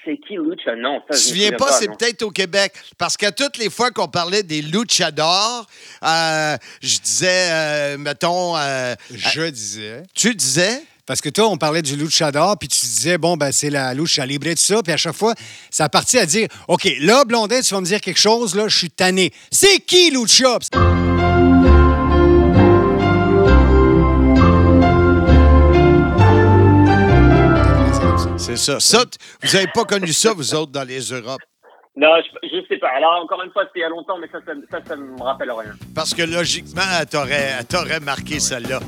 Speaker 8: C'est qui Lucha? Non, ça, je me
Speaker 1: souviens pas, c'est peut-être au Québec. Parce qu'à toutes les fois qu'on parlait des luchadors, euh, je disais, euh, mettons, euh,
Speaker 3: Je disais.
Speaker 1: tu disais?
Speaker 3: Parce que toi, on parlait du luchador, puis tu disais, bon, ben, c'est la lucha libre et tout ça. Puis à chaque fois, ça partit à dire, OK, là, Blondin, tu vas me dire quelque chose, là, je suis tanné. C'est qui Lucha?
Speaker 1: C'est ça. Vous n'avez pas connu ça, vous autres, dans les Europes?
Speaker 8: Non, je, je sais pas. Alors, encore une fois, c'était il y a longtemps, mais ça, ça, ça, ça me rappelle rien.
Speaker 1: Parce que logiquement, elle t'aurait elle t'aurait marqué celle-là.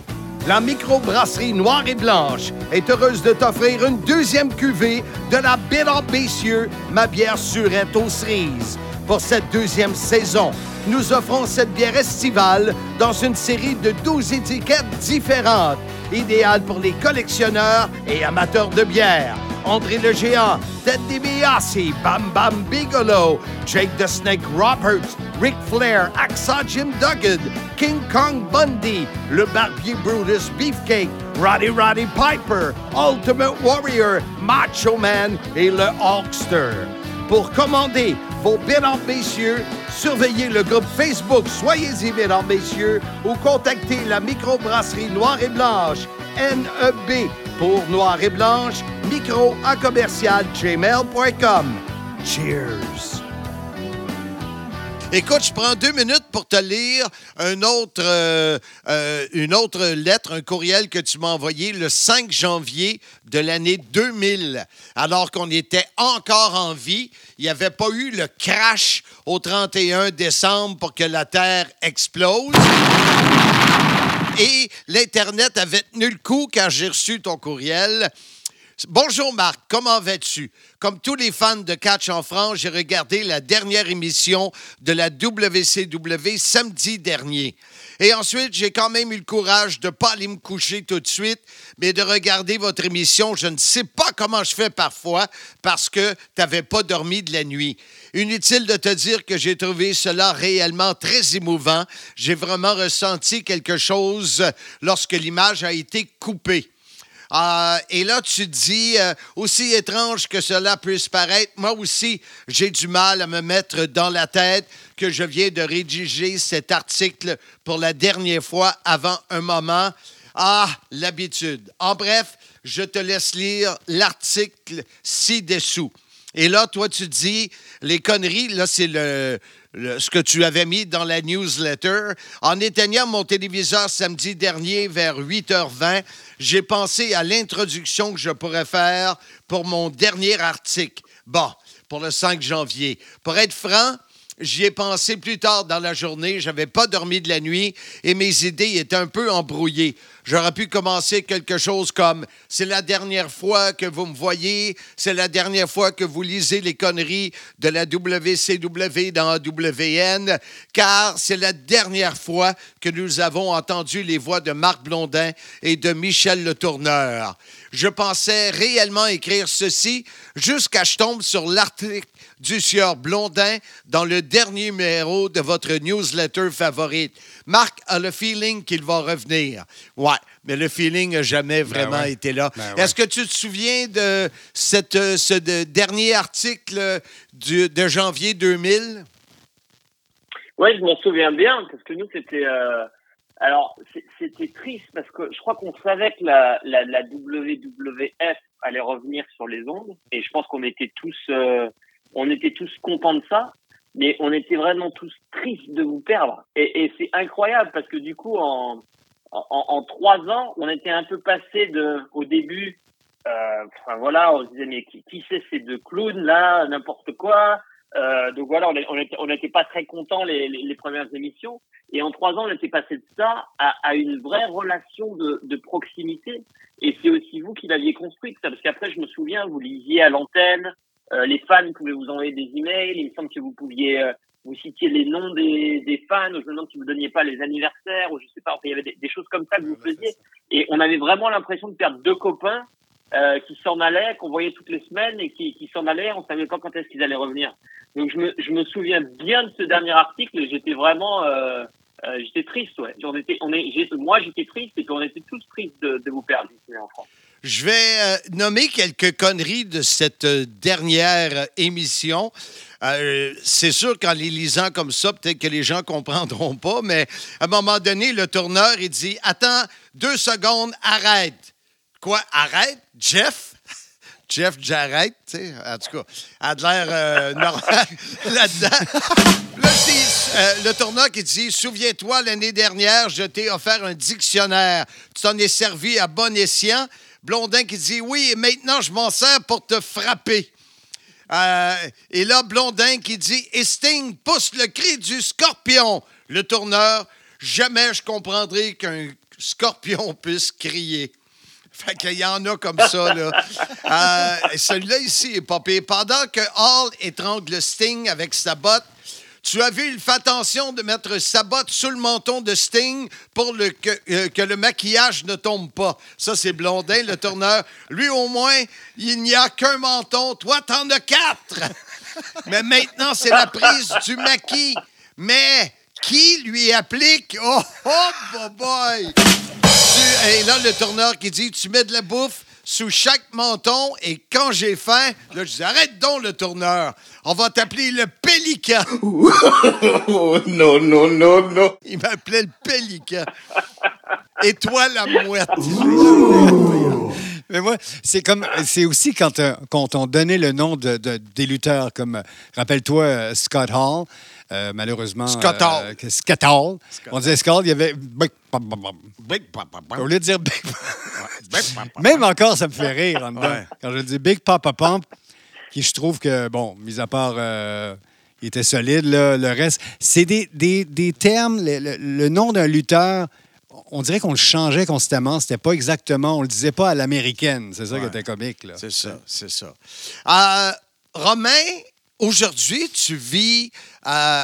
Speaker 11: La microbrasserie Noire et Blanche est heureuse de t'offrir une deuxième cuvée de la Bitter Bessieux, ma bière surette aux cerises. Pour cette deuxième saison, nous offrons cette bière estivale dans une série de 12 étiquettes différentes, idéale pour les collectionneurs et amateurs de bière. André le Géant, Ted DiBiase, Bam Bam Bigelow, Jake the Snake Roberts, Ric Flair, Axa Jim Duggan, King Kong Bundy, le barbier Brutus Beefcake, Roddy Roddy Piper, Ultimate Warrior, Macho Man et le Hulkster. Pour commander vos mesdames, messieurs, surveillez le groupe Facebook Soyez-y, mesdames, messieurs, ou contactez la microbrasserie Noire et Blanche, NEB, pour Noire et Blanche, micro en commercial gmail.com. Cheers!
Speaker 1: Écoute, je prends deux minutes pour te lire euh, euh, une autre lettre, un courriel que tu m'as envoyé le 5 janvier de l'année 2000, alors qu'on était encore en vie. Il n'y avait pas eu le crash au 31 décembre pour que la Terre explose. Et l'Internet avait tenu le coup quand j'ai reçu ton courriel. Bonjour Marc, comment vas-tu? Comme tous les fans de catch en France, j'ai regardé la dernière émission de la WCW samedi dernier. Et ensuite, j'ai quand même eu le courage de ne pas aller me coucher tout de suite, mais de regarder votre émission. Je ne sais pas comment je fais parfois parce que tu n'avais pas dormi de la nuit. Inutile de te dire que j'ai trouvé cela réellement très émouvant. J'ai vraiment ressenti quelque chose lorsque l'image a été coupée. Euh, et là, tu dis, euh, aussi étrange que cela puisse paraître, moi aussi, j'ai du mal à me mettre dans la tête que je viens de rédiger cet article pour la dernière fois avant un moment. Ah, l'habitude. En bref, je te laisse lire l'article ci-dessous. Et là, toi, tu dis, les conneries, là, c'est le, ce que tu avais mis dans la newsletter. En éteignant mon téléviseur samedi dernier vers 8h20, j'ai pensé à l'introduction que je pourrais faire pour mon dernier article. Bon, pour le 5 janvier. Pour être franc, J'y ai pensé plus tard dans la journée. J'avais pas dormi de la nuit et mes idées étaient un peu embrouillées. J'aurais pu commencer quelque chose comme C'est la dernière fois que vous me voyez, c'est la dernière fois que vous lisez les conneries de la WCW dans WN, car c'est la dernière fois que nous avons entendu les voix de Marc Blondin et de Michel Le Tourneur. Je pensais réellement écrire ceci jusqu'à ce que je tombe sur l'article du sieur Blondin dans le dernier numéro de votre newsletter favorite. Marc a le feeling qu'il va revenir. Ouais, mais le feeling n'a jamais vraiment
Speaker 3: ouais.
Speaker 1: été là.
Speaker 3: Ben ouais.
Speaker 1: Est-ce que tu te souviens de cette, euh, ce de- dernier article du- de janvier 2000?
Speaker 8: Ouais, je m'en souviens bien parce que nous c'était euh, alors c'était triste parce que je crois qu'on savait que la, la, la WWF allait revenir sur les ondes et je pense qu'on était tous euh, on était tous contents de ça, mais on était vraiment tous tristes de vous perdre. Et, et c'est incroyable parce que du coup en, en en trois ans on était un peu passé de au début euh, enfin voilà on se disait mais qui, qui c'est ces deux clowns là n'importe quoi? Euh, donc voilà, on n'était pas très contents les, les, les premières émissions. Et en trois ans, on était passé de ça à, à une vraie relation de, de proximité. Et c'est aussi vous qui l'aviez construite, ça, parce qu'après, je me souviens, vous lisiez à l'antenne, euh, les fans pouvaient vous envoyer des emails. Il me semble que vous pouviez, euh, vous citiez les noms des, des fans. Je me demande si vous donniez pas les anniversaires ou je sais pas. Enfin, il y avait des, des choses comme ça que vous faisiez. Et on avait vraiment l'impression de perdre deux copains euh, qui s'en allaient, qu'on voyait toutes les semaines et qui, qui s'en allaient. On savait pas quand est-ce qu'ils allaient revenir. Donc je me, je me souviens bien de ce dernier article. J'étais vraiment, euh, euh, j'étais triste. Ouais. J'en étais, on est, moi j'étais triste et qu'on était tous tristes de, vous perdre ici en.
Speaker 1: Je vais euh, nommer quelques conneries de cette dernière émission. C'est sûr qu'en les lisant comme ça, peut-être que les gens comprendront pas, mais à un moment donné, le tourneur, il dit Attends, deux secondes, arrête. Quoi, arrête? Jeff? Jeff Jarrett, tu sais, en tout cas, a de l'air euh, normal là-dedans. Euh, le tourneur qui dit Souviens-toi, l'année dernière, je t'ai offert un dictionnaire. Tu t'en es servi à bon escient. Blondin qui dit Oui, et maintenant, je m'en sers pour te frapper. Euh, et là, Blondin qui dit Et Sting pousse le cri du scorpion. Le tourneur Jamais je comprendrai qu'un scorpion puisse crier. Fait qu'il y en a comme ça, là. Euh, Celui-là ici est pas. Pendant que Hall étrangle Sting avec sa botte, Tu as vu, il fait attention de mettre sa botte sous le menton de Sting pour que, euh, que le maquillage ne tombe pas. Ça, c'est Blondin, le tourneur. Lui, au moins, il n'y a qu'un menton. Toi, t'en as quatre. Mais maintenant, c'est la prise du maquis. Mais qui lui applique? Oh, oh, boy! Tu- et là, le tourneur qui dit Tu mets de la bouffe sous chaque menton et quand j'ai faim, là, je dis Arrête donc le tourneur. On va t'appeler le pélican.
Speaker 4: non, non, non, non.
Speaker 1: Il m'appelait le pélican. Et toi, la mouette.
Speaker 3: Mais moi, c'est comme, c'est aussi quand, euh, quand on donnait le nom de, de- des lutteurs, comme, rappelle-toi, euh, Scott Hall, euh, malheureusement.
Speaker 1: Scott
Speaker 3: euh. On disait Scott, il y avait. Au lieu de dire Big. Même encore, ça me fait rire en dedans.
Speaker 1: Ouais.
Speaker 3: Quand je dis Big Papa Pump, qui je trouve que, bon, mis à part, euh, il était solide, là, le reste, c'est des, des- des termes, le, le- le nom d'un lutteur, on dirait qu'on le changeait constamment. C'était pas exactement, on le disait pas à l'américaine. C'est ça qui était comique.
Speaker 1: C'est ça, c'est ça. Euh, Romain, aujourd'hui, tu vis, euh,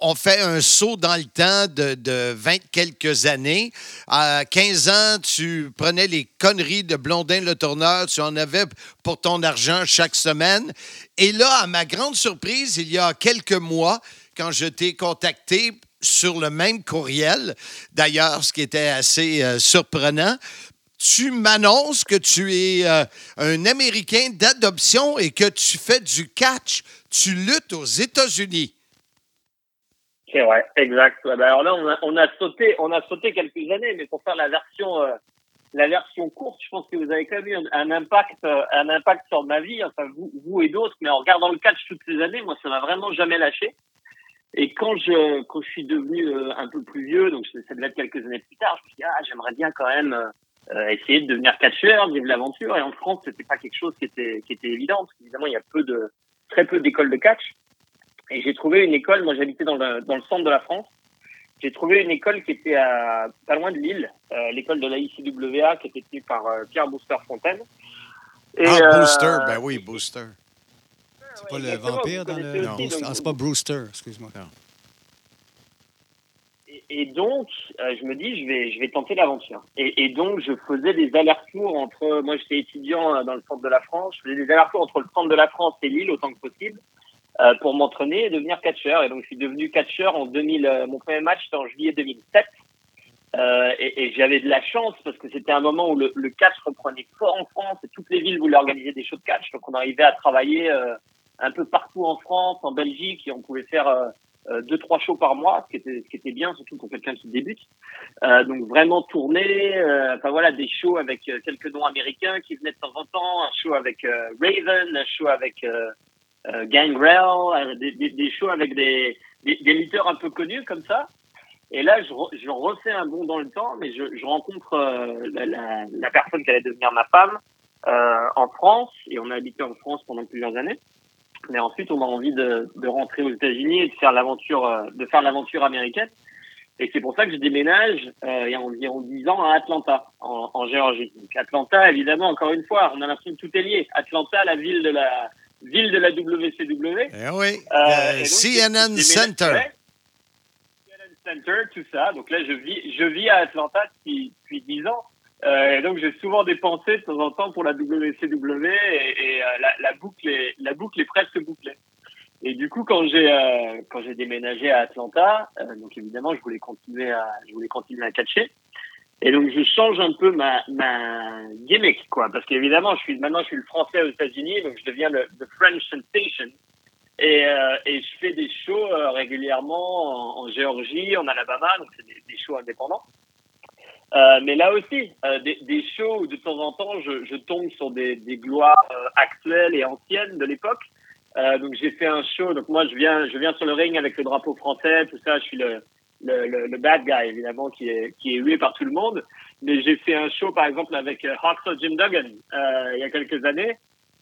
Speaker 1: on, fait un saut dans le temps de, de 20 quelques années. À 15 ans, tu prenais les conneries de Blondin le tourneur, tu en avais pour ton argent chaque semaine. Et là, à ma grande surprise, il y a quelques mois, quand je t'ai contacté sur le même courriel, d'ailleurs, ce qui était assez euh, surprenant, tu m'annonces que tu es euh, un Américain d'adoption et que tu fais du catch. Tu luttes aux États-Unis.
Speaker 8: C'est vrai, exact. Bah alors là, on a, sauté, on a sauté quelques années, mais pour faire la version, euh, la version courte, je pense que vous avez quand même eu un, impact, euh, un impact sur ma vie, enfin vous, vous et d'autres. Mais en regardant le catch toutes ces années, moi, ça m'a vraiment jamais lâché. Et quand je, quand je suis devenu euh, un peu plus vieux, donc ça devait être quelques années plus tard, je me suis dit ah, j'aimerais bien quand même essayer de devenir catcheur, vivre l'aventure. Et en France, c'était pas quelque chose qui était, qui était évident, parce qu'évidemment, il y a peu de, très peu d'écoles de catch. Et j'ai trouvé une école, moi j'habitais dans le, dans le centre de la France, j'ai trouvé une école qui était à, pas loin de Lille, euh, l'école de la ICWA qui était tenue par euh, Pierre Booster Fontaine. Et,
Speaker 1: ah,
Speaker 8: euh,
Speaker 1: Booster, ben oui, Booster.
Speaker 3: C'est pas le vampire dans le. Non, ah, c'est pas Brewster, excuse-moi.
Speaker 8: Et, donc, euh, je me dis, je vais, je vais tenter l'aventure. Et, et donc, je faisais des allers-retours entre, moi j'étais étudiant euh, dans le centre de la France, je faisais des allers-retours entre le centre de la France et Lille autant que possible euh, pour m'entraîner et devenir catcheur. Et donc, je suis devenu catcheur en 2000, euh, mon premier match c'était en juillet 2007. Euh, et, et j'avais de la chance parce que c'était un moment où le, le catch reprenait fort en France et toutes les villes voulaient organiser des shows de catch. Donc on arrivait à travailler euh, un peu partout en France, en Belgique, et on pouvait faire euh, euh, deux trois shows par mois, ce qui était ce qui était bien surtout pour quelqu'un qui débute. Euh, donc vraiment tourner, euh, enfin voilà des shows avec euh, quelques noms américains qui venaient de temps en temps, un show avec euh, Raven, un show avec euh, Gangrel, des, des, des shows avec des, des des un peu connus comme ça. Et là, je, je refais un bond dans le temps, mais je, je rencontre la, la, la personne qui allait devenir ma femme en France, et on a habité en France pendant plusieurs années. Mais ensuite, on a envie de, de rentrer aux États-Unis et de faire l'aventure, euh, de faire l'aventure américaine. Et c'est pour ça que je déménage euh, il y a environ 10 ans à Atlanta, en, en Géorgie. Donc Atlanta, évidemment, encore une fois, on a l'impression que tout est lié. Atlanta, la ville de la ville de la WCW.
Speaker 1: Eh oui.
Speaker 8: Euh,
Speaker 1: Euh,
Speaker 8: et donc,
Speaker 1: CNN
Speaker 8: j'ai
Speaker 1: Center.
Speaker 8: CNN Center, tout ça. Donc là, je vis, je vis à Atlanta depuis, depuis 10 ans. Euh, donc, j'ai souvent dépensé de temps en temps pour la WCW et, euh, la, la boucle est, la boucle est presque bouclée. Et du coup, quand j'ai euh, quand j'ai déménagé à Atlanta, euh, donc évidemment, je voulais continuer à je voulais continuer à catcher. Et donc, je change un peu ma ma gimmick, quoi, parce qu'évidemment, je suis maintenant je suis le français aux États-Unis, donc je deviens le the French sensation. Et, euh, et je fais des shows euh, régulièrement en, en Géorgie, en Alabama, donc c'est des, des shows indépendants. Euh, mais là aussi, euh, des, des shows où de temps en temps je, je tombe sur des, des gloires euh, actuelles et anciennes de l'époque. Euh, donc j'ai fait un show, donc moi je viens, je viens sur le ring avec le drapeau français, tout ça, je suis le, le, le, le bad guy évidemment qui est, qui est hué par tout le monde. Mais j'ai fait un show par exemple avec euh, Hacksaw Jim Duggan euh, il y a quelques années.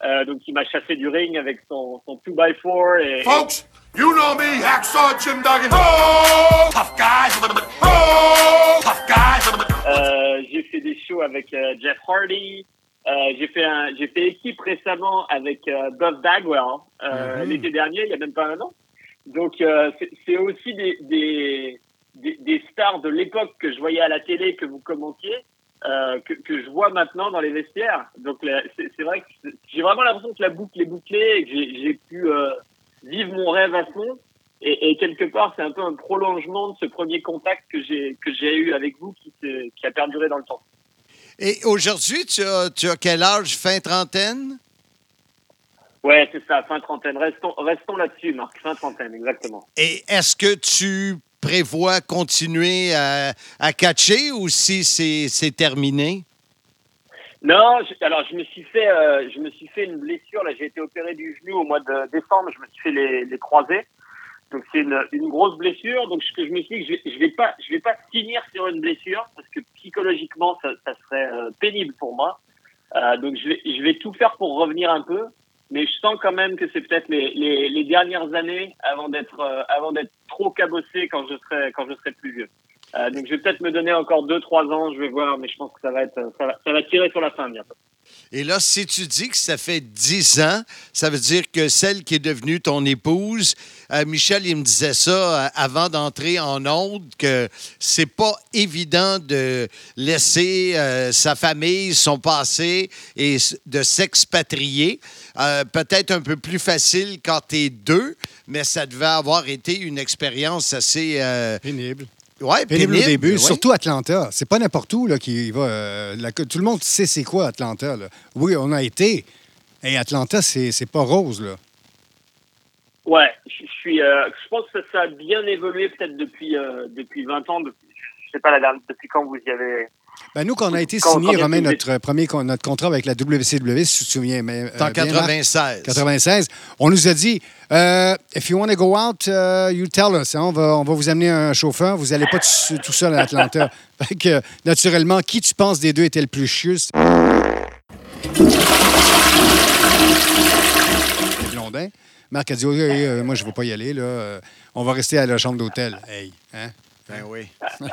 Speaker 8: Euh, donc il m'a chassé du ring avec son, son 2x4 et, et-
Speaker 4: Folks, you know me, Hacksaw Jim Duggan. Oh, tough guys. Oh, tough guys.
Speaker 8: Euh, j'ai fait des shows avec euh, Jeff Hardy. Euh, j'ai fait un, j'ai fait équipe récemment avec euh, Buff Bagwell euh, l'été dernier, il y a même pas un an. Donc, euh, c'est- c'est aussi des, des, des, des stars de l'époque que je voyais à la télé, que vous commentiez, euh, que, que je vois maintenant dans les vestiaires. Donc, c'est c'est vrai que j'ai vraiment l'impression que la boucle est bouclée et que j'ai j'ai pu euh, vivre mon rêve à fond. Et, et quelque part, c'est un peu un prolongement de ce premier contact que j'ai que j'ai eu avec vous qui, a perduré dans le temps.
Speaker 1: Et aujourd'hui, tu as, tu as quel âge? Fin trentaine?
Speaker 8: Ouais, c'est ça, fin trentaine. Restons, restons là-dessus, Marc. Fin trentaine, exactement.
Speaker 1: Et est-ce que tu prévois continuer à, à catcher ou si c'est c'est terminé?
Speaker 8: Non, je- alors je me suis fait, euh, je me suis fait une blessure. Là, j'ai été opéré du genou au mois de décembre. Je me suis fait les, les croisés. Donc c'est une, une grosse blessure. Donc je, je dit que je vais, je vais pas, je vais pas finir sur une blessure parce que psychologiquement ça, ça serait euh, pénible pour moi. Euh, donc je vais, je vais tout faire pour revenir un peu. Mais je sens quand même que c'est peut-être les, les, les dernières années avant d'être, euh, avant d'être trop cabossé quand je serai, quand je serai plus vieux. Euh, donc je vais peut-être me donner encore deux, trois ans. Je vais voir, mais je pense que ça va être, ça va, ça va tirer sur la fin bientôt.
Speaker 1: Et là, si tu dis que ça fait 10 ans, ça veut dire que celle qui est devenue ton épouse, euh, Michel, il me disait ça euh, avant d'entrer en onde, que c'est pas évident de laisser euh, sa famille, son passé et de s'expatrier. Peut-être un peu plus facile quand tu es deux, mais ça devait avoir été une expérience assez...
Speaker 3: Pénible.
Speaker 1: Ouais,
Speaker 3: Pénible, au début,
Speaker 1: oui.
Speaker 3: surtout Atlanta. C'est pas n'importe où là, qui va. euh, la- tout le monde sait c'est quoi Atlanta. là. Oui, on a été. Et Atlanta, c'est c'est pas rose. Là.
Speaker 8: Ouais, je, je suis. euh, je pense que ça a bien évolué peut-être depuis euh, depuis 20 ans. Depuis, je sais pas la dernière, depuis quand vous y avez.
Speaker 3: Ben, nous, quand on a été signé, Romain, notre premier notre contrat avec la WCW, si tu te souviens. Mais,
Speaker 1: en
Speaker 3: euh, Marc?
Speaker 1: 96.
Speaker 3: 96. On nous a dit euh, If you want to go out, uh, you tell us. hein, on, va, on va vous amener un chauffeur. Vous n'allez pas tout, tout seul à Atlanta. fait que, naturellement, qui tu penses des deux était le plus chieux Blondin. Marc a dit OK, euh, Moi, je ne vais pas y aller. Là. Euh, on va rester à la chambre d'hôtel. Hey, hein?
Speaker 1: Ben oui.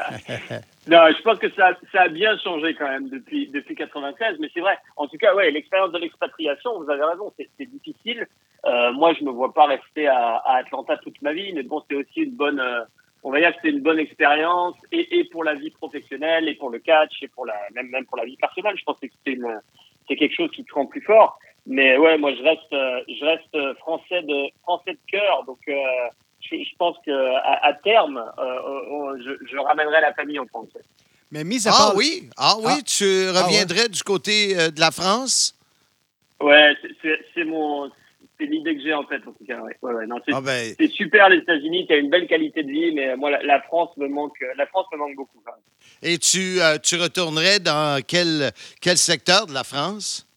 Speaker 8: Non, je pense que ça, ça a bien changé quand même depuis depuis 96. Mais c'est vrai. En tout cas, ouais, l'expérience de l'expatriation, vous avez raison, c'est difficile. Euh, moi, je me vois pas rester à, à Atlanta toute ma vie, mais bon, c'est aussi une bonne. euh, on va dire que c'est une bonne expérience et, et pour la vie professionnelle et pour le catch et pour la même même pour la vie personnelle. Je pense que c'est c'est quelque chose qui te rend plus fort. Mais ouais, moi je reste euh, je reste euh, français de français de cœur, donc euh, je, je pense que à, à terme, euh, euh, je, je ramènerai la famille en France.
Speaker 3: Mais mis à
Speaker 1: Ah
Speaker 3: part.
Speaker 1: oui? Ah oui?
Speaker 3: Ah.
Speaker 1: Tu
Speaker 3: Ah
Speaker 1: reviendrais du côté euh, de la France?
Speaker 8: Ouais, c'est- mon c'est l'idée que j'ai en tête en tout cas. Ouais, ouais, ouais, non, c'est
Speaker 1: Ah ben,
Speaker 8: c'est super les États-Unis, tu as une belle qualité de vie, mais moi la, la France me manque la France me manque beaucoup. quand même.
Speaker 1: et tu, euh, tu retournerais dans quel, quel secteur de la France?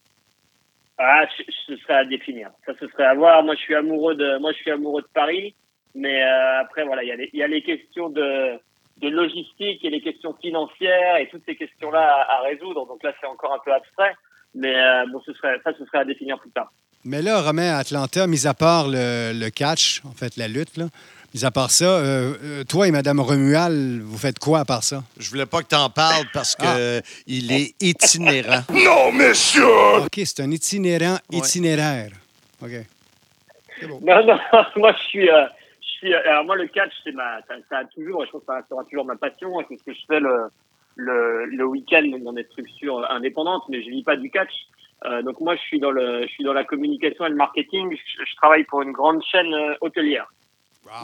Speaker 8: Ah, je- ce serait à définir. Ça, ce serait à voir. Moi, je suis amoureux de, moi, je suis amoureux de Paris. Mais euh, après, voilà, il y, a les- il y a les questions de, de logistique et les questions financières et toutes ces questions-là à, à résoudre. Donc là, c'est encore un peu abstrait. Mais euh, bon, ce serait, ça, ce serait à définir plus tard.
Speaker 3: Mais là, Romain, Atlanta, mis à part le, le catch, en fait, la lutte, là, mis à part ça, euh, toi et Mme Romual, vous faites quoi à part ça?
Speaker 1: Je voulais pas que tu en parles parce que
Speaker 3: Ah.
Speaker 1: euh, il est itinérant.
Speaker 4: Non, monsieur!
Speaker 3: OK, c'est un itinérant
Speaker 1: Ouais.
Speaker 3: itinéraire. OK.
Speaker 8: Non, non, moi, je suis, euh, suis, alors moi, le catch, c'est ma, ça, ça a toujours, je pense que ça restera toujours ma passion. et C'est ce que je fais le, le, le week-end dans des structures indépendantes, mais je vis pas du catch. Euh, donc moi, je suis dans le, je suis dans la communication et le marketing. Je, je travaille pour une grande chaîne euh, hôtelière.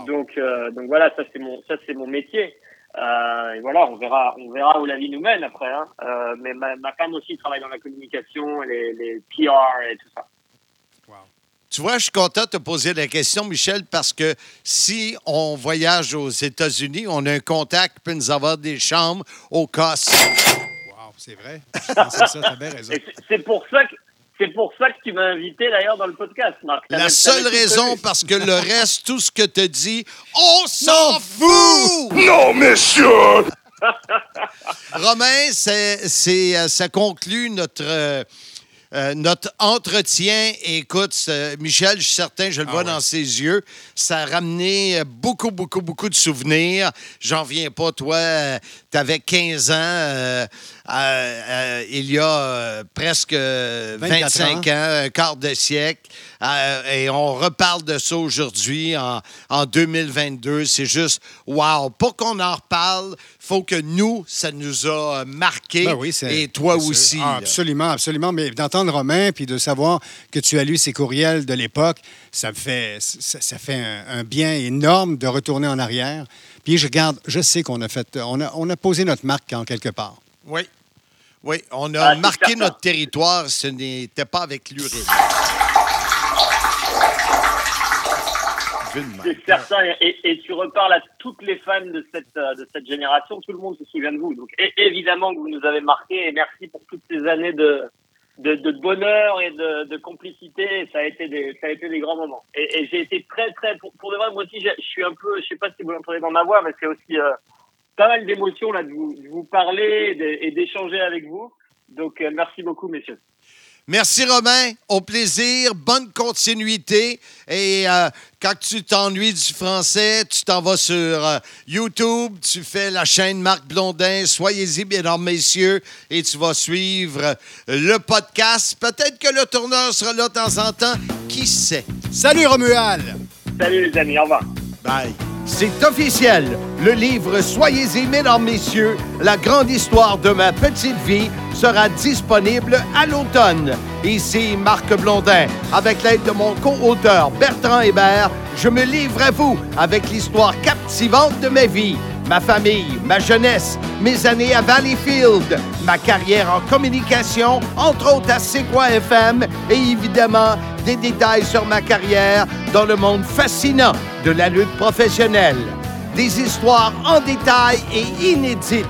Speaker 8: Donc, euh, donc voilà, ça c'est mon, ça c'est mon métier. Euh, et voilà, on verra, on verra où la vie nous mène après. Hein. Euh, mais ma, ma femme aussi travaille dans la communication, les, les PR et tout ça.
Speaker 1: Tu vois, je suis content de te poser la question, Michel, parce que si on voyage aux États-Unis, on a un contact qui peut nous avoir des chambres au COS.
Speaker 3: Wow, c'est vrai. Je pensais ça, t'as bien raison.
Speaker 8: C'est- pour ça que c'est pour ça que tu m'as invité d'ailleurs dans le podcast, Marc.
Speaker 1: La seule raison, parce que le reste, tout ce que tu dit, on s'en fout!
Speaker 4: Non, monsieur!
Speaker 1: Romain, c'est, c'est, euh, ça conclut notre, euh, euh, notre entretien. Écoute, euh, Michel, je suis certain, je le vois dans ses yeux, ça a ramené euh, beaucoup, beaucoup, beaucoup de souvenirs. J'en viens pas, toi, tu avais 15 ans. Euh, euh, il y a euh, presque euh,
Speaker 3: 24
Speaker 1: 25 ans. un quart de siècle. Et on reparle de ça aujourd'hui, en, en 2022. C'est juste, wow! Pour qu'on en reparle, faut que nous, ça nous a marqué.
Speaker 3: Ben oui,
Speaker 1: et toi aussi.
Speaker 3: Ah, absolument, absolument. Mais d'entendre Romain puis de savoir que tu as lu ses courriels de l'époque, ça me fait, ça, ça fait un, un bien énorme de retourner en arrière. Puis je regarde, je sais qu'on a fait, on a, on a posé notre marque en quelque part.
Speaker 1: Oui. Oui, on a
Speaker 8: Ah,
Speaker 1: marqué notre territoire. Ce n'était pas avec l'urine.
Speaker 8: C'est certain. Et, et tu reparles à toutes les fans de cette, euh, de cette génération. Tout le monde se souvient de vous. Donc, é- évidemment que vous nous avez marqué. Et merci pour toutes ces années de, de, de bonheur et de, de complicité. Ça a été des, ça a été des grands moments. Et, et j'ai été très, très, pour, pour de vrai, moi aussi, je suis un peu, je sais pas si vous l'entendez dans ma voix, mais c'est aussi euh, pas mal d'émotions là de vous, de vous parler et d'échanger avec vous. Donc, euh, merci beaucoup, messieurs.
Speaker 1: Merci, Romain. Au plaisir. Bonne continuité. Et euh, quand tu t'ennuies du français, tu t'en vas sur euh, YouTube. Tu fais la chaîne Marc Blondin. Soyez-y, mesdames, messieurs. Et tu vas suivre le podcast. Peut-être que le tourneur sera là de temps en temps. Qui sait?
Speaker 3: Salut Romuald!
Speaker 8: Salut les amis. Au revoir.
Speaker 1: Bye.
Speaker 11: C'est officiel. Le livre Soyez-y, mesdames, messieurs, la grande histoire de ma petite vie sera disponible à l'automne. Ici Marc Blondin. Avec l'aide de mon co-auteur Bertrand Hébert, je me livre à vous avec l'histoire captivante de ma vie. Ma famille, ma jeunesse, mes années à Valleyfield, ma carrière en communication, entre autres à C'est FM, et évidemment des détails sur ma carrière dans le monde fascinant de la lutte professionnelle. Des histoires en détail et inédites.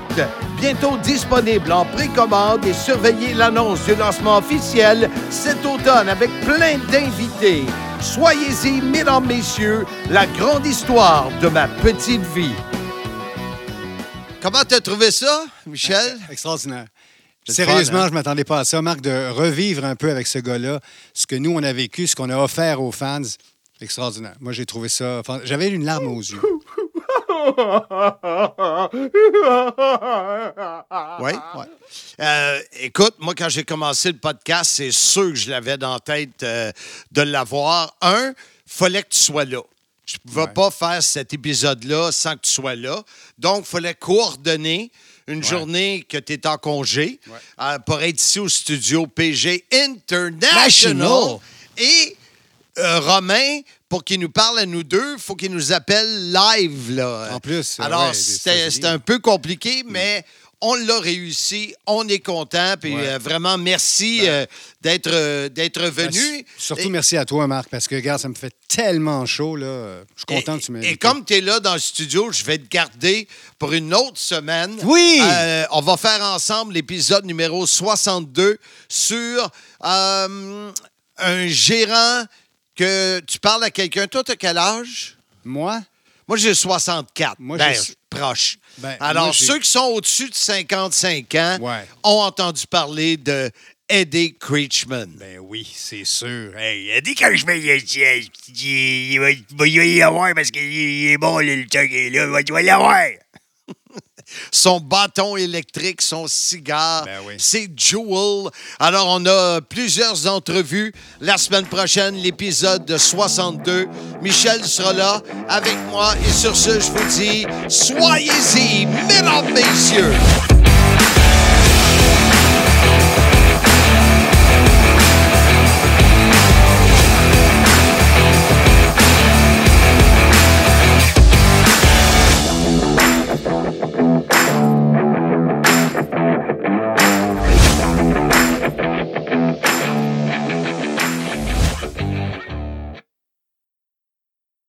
Speaker 11: Bientôt disponibles en précommande et surveillez l'annonce du lancement officiel cet automne avec plein d'invités. Soyez-y, mesdames, messieurs, la grande histoire de ma petite vie.
Speaker 1: Comment t'as trouvé ça, Michel?
Speaker 3: Extraordinaire. Sérieusement,
Speaker 1: fun, hein?
Speaker 3: je ne m'attendais pas à ça, Marc, de revivre un peu avec ce gars-là, ce que nous, on a vécu, ce qu'on a offert aux fans. Extraordinaire. Moi, j'ai trouvé ça. J'avais une larme aux yeux.
Speaker 1: Oui. Euh, écoute, moi, quand j'ai commencé le podcast, c'est sûr que je l'avais dans la tête euh, de l'avoir. Un, fallait que tu sois là. Je ne pouvais pas faire cet épisode-là sans que tu sois là. Donc, il fallait coordonner une journée que tu es en congé euh, pour être ici au studio PG International.
Speaker 3: National.
Speaker 1: Et euh, Romain, pour qu'il nous parle à nous deux, il faut qu'il nous appelle live. Là.
Speaker 3: En plus,
Speaker 1: Alors,
Speaker 3: ouais,
Speaker 1: c'était un peu compliqué, mais on l'a réussi. On est content. Puis
Speaker 3: Ouais.
Speaker 1: euh, vraiment, merci euh, d'être euh, d'être venu.
Speaker 3: Ben, Surtout
Speaker 1: Et-
Speaker 3: merci à toi, Marc, parce que, regarde, ça me fait tellement chaud. Là. Je suis content
Speaker 1: et,
Speaker 3: que tu m'aies
Speaker 1: Et comme tu es là dans le studio, je vais te garder pour une autre semaine.
Speaker 3: Oui!
Speaker 1: On va faire ensemble l'épisode numéro 62 sur un gérant que tu parles à quelqu'un. Toi, tu as quel âge?
Speaker 3: Moi?
Speaker 1: Moi, j'ai 64.
Speaker 3: Moi,
Speaker 1: ben, proche.
Speaker 3: Ben,
Speaker 1: Alors,
Speaker 3: moi,
Speaker 1: ceux qui sont au-dessus de 55 ans
Speaker 3: Ouais.
Speaker 1: ont entendu parler de Eddie Creechman.
Speaker 3: Ben oui, c'est sûr.
Speaker 12: Hey, je mets. Il, il, il, il va, il va y avoir parce qu'il il est bon, le truc est là. Il va- l'avoir?
Speaker 1: Son bâton électrique, son cigare.
Speaker 3: Ben oui.
Speaker 1: C'est Jewel. Alors, on a plusieurs entrevues. La semaine prochaine, l'épisode de 62. Michel sera là avec moi. Et sur ce, je vous dis, soyez-y, mesdames, messieurs.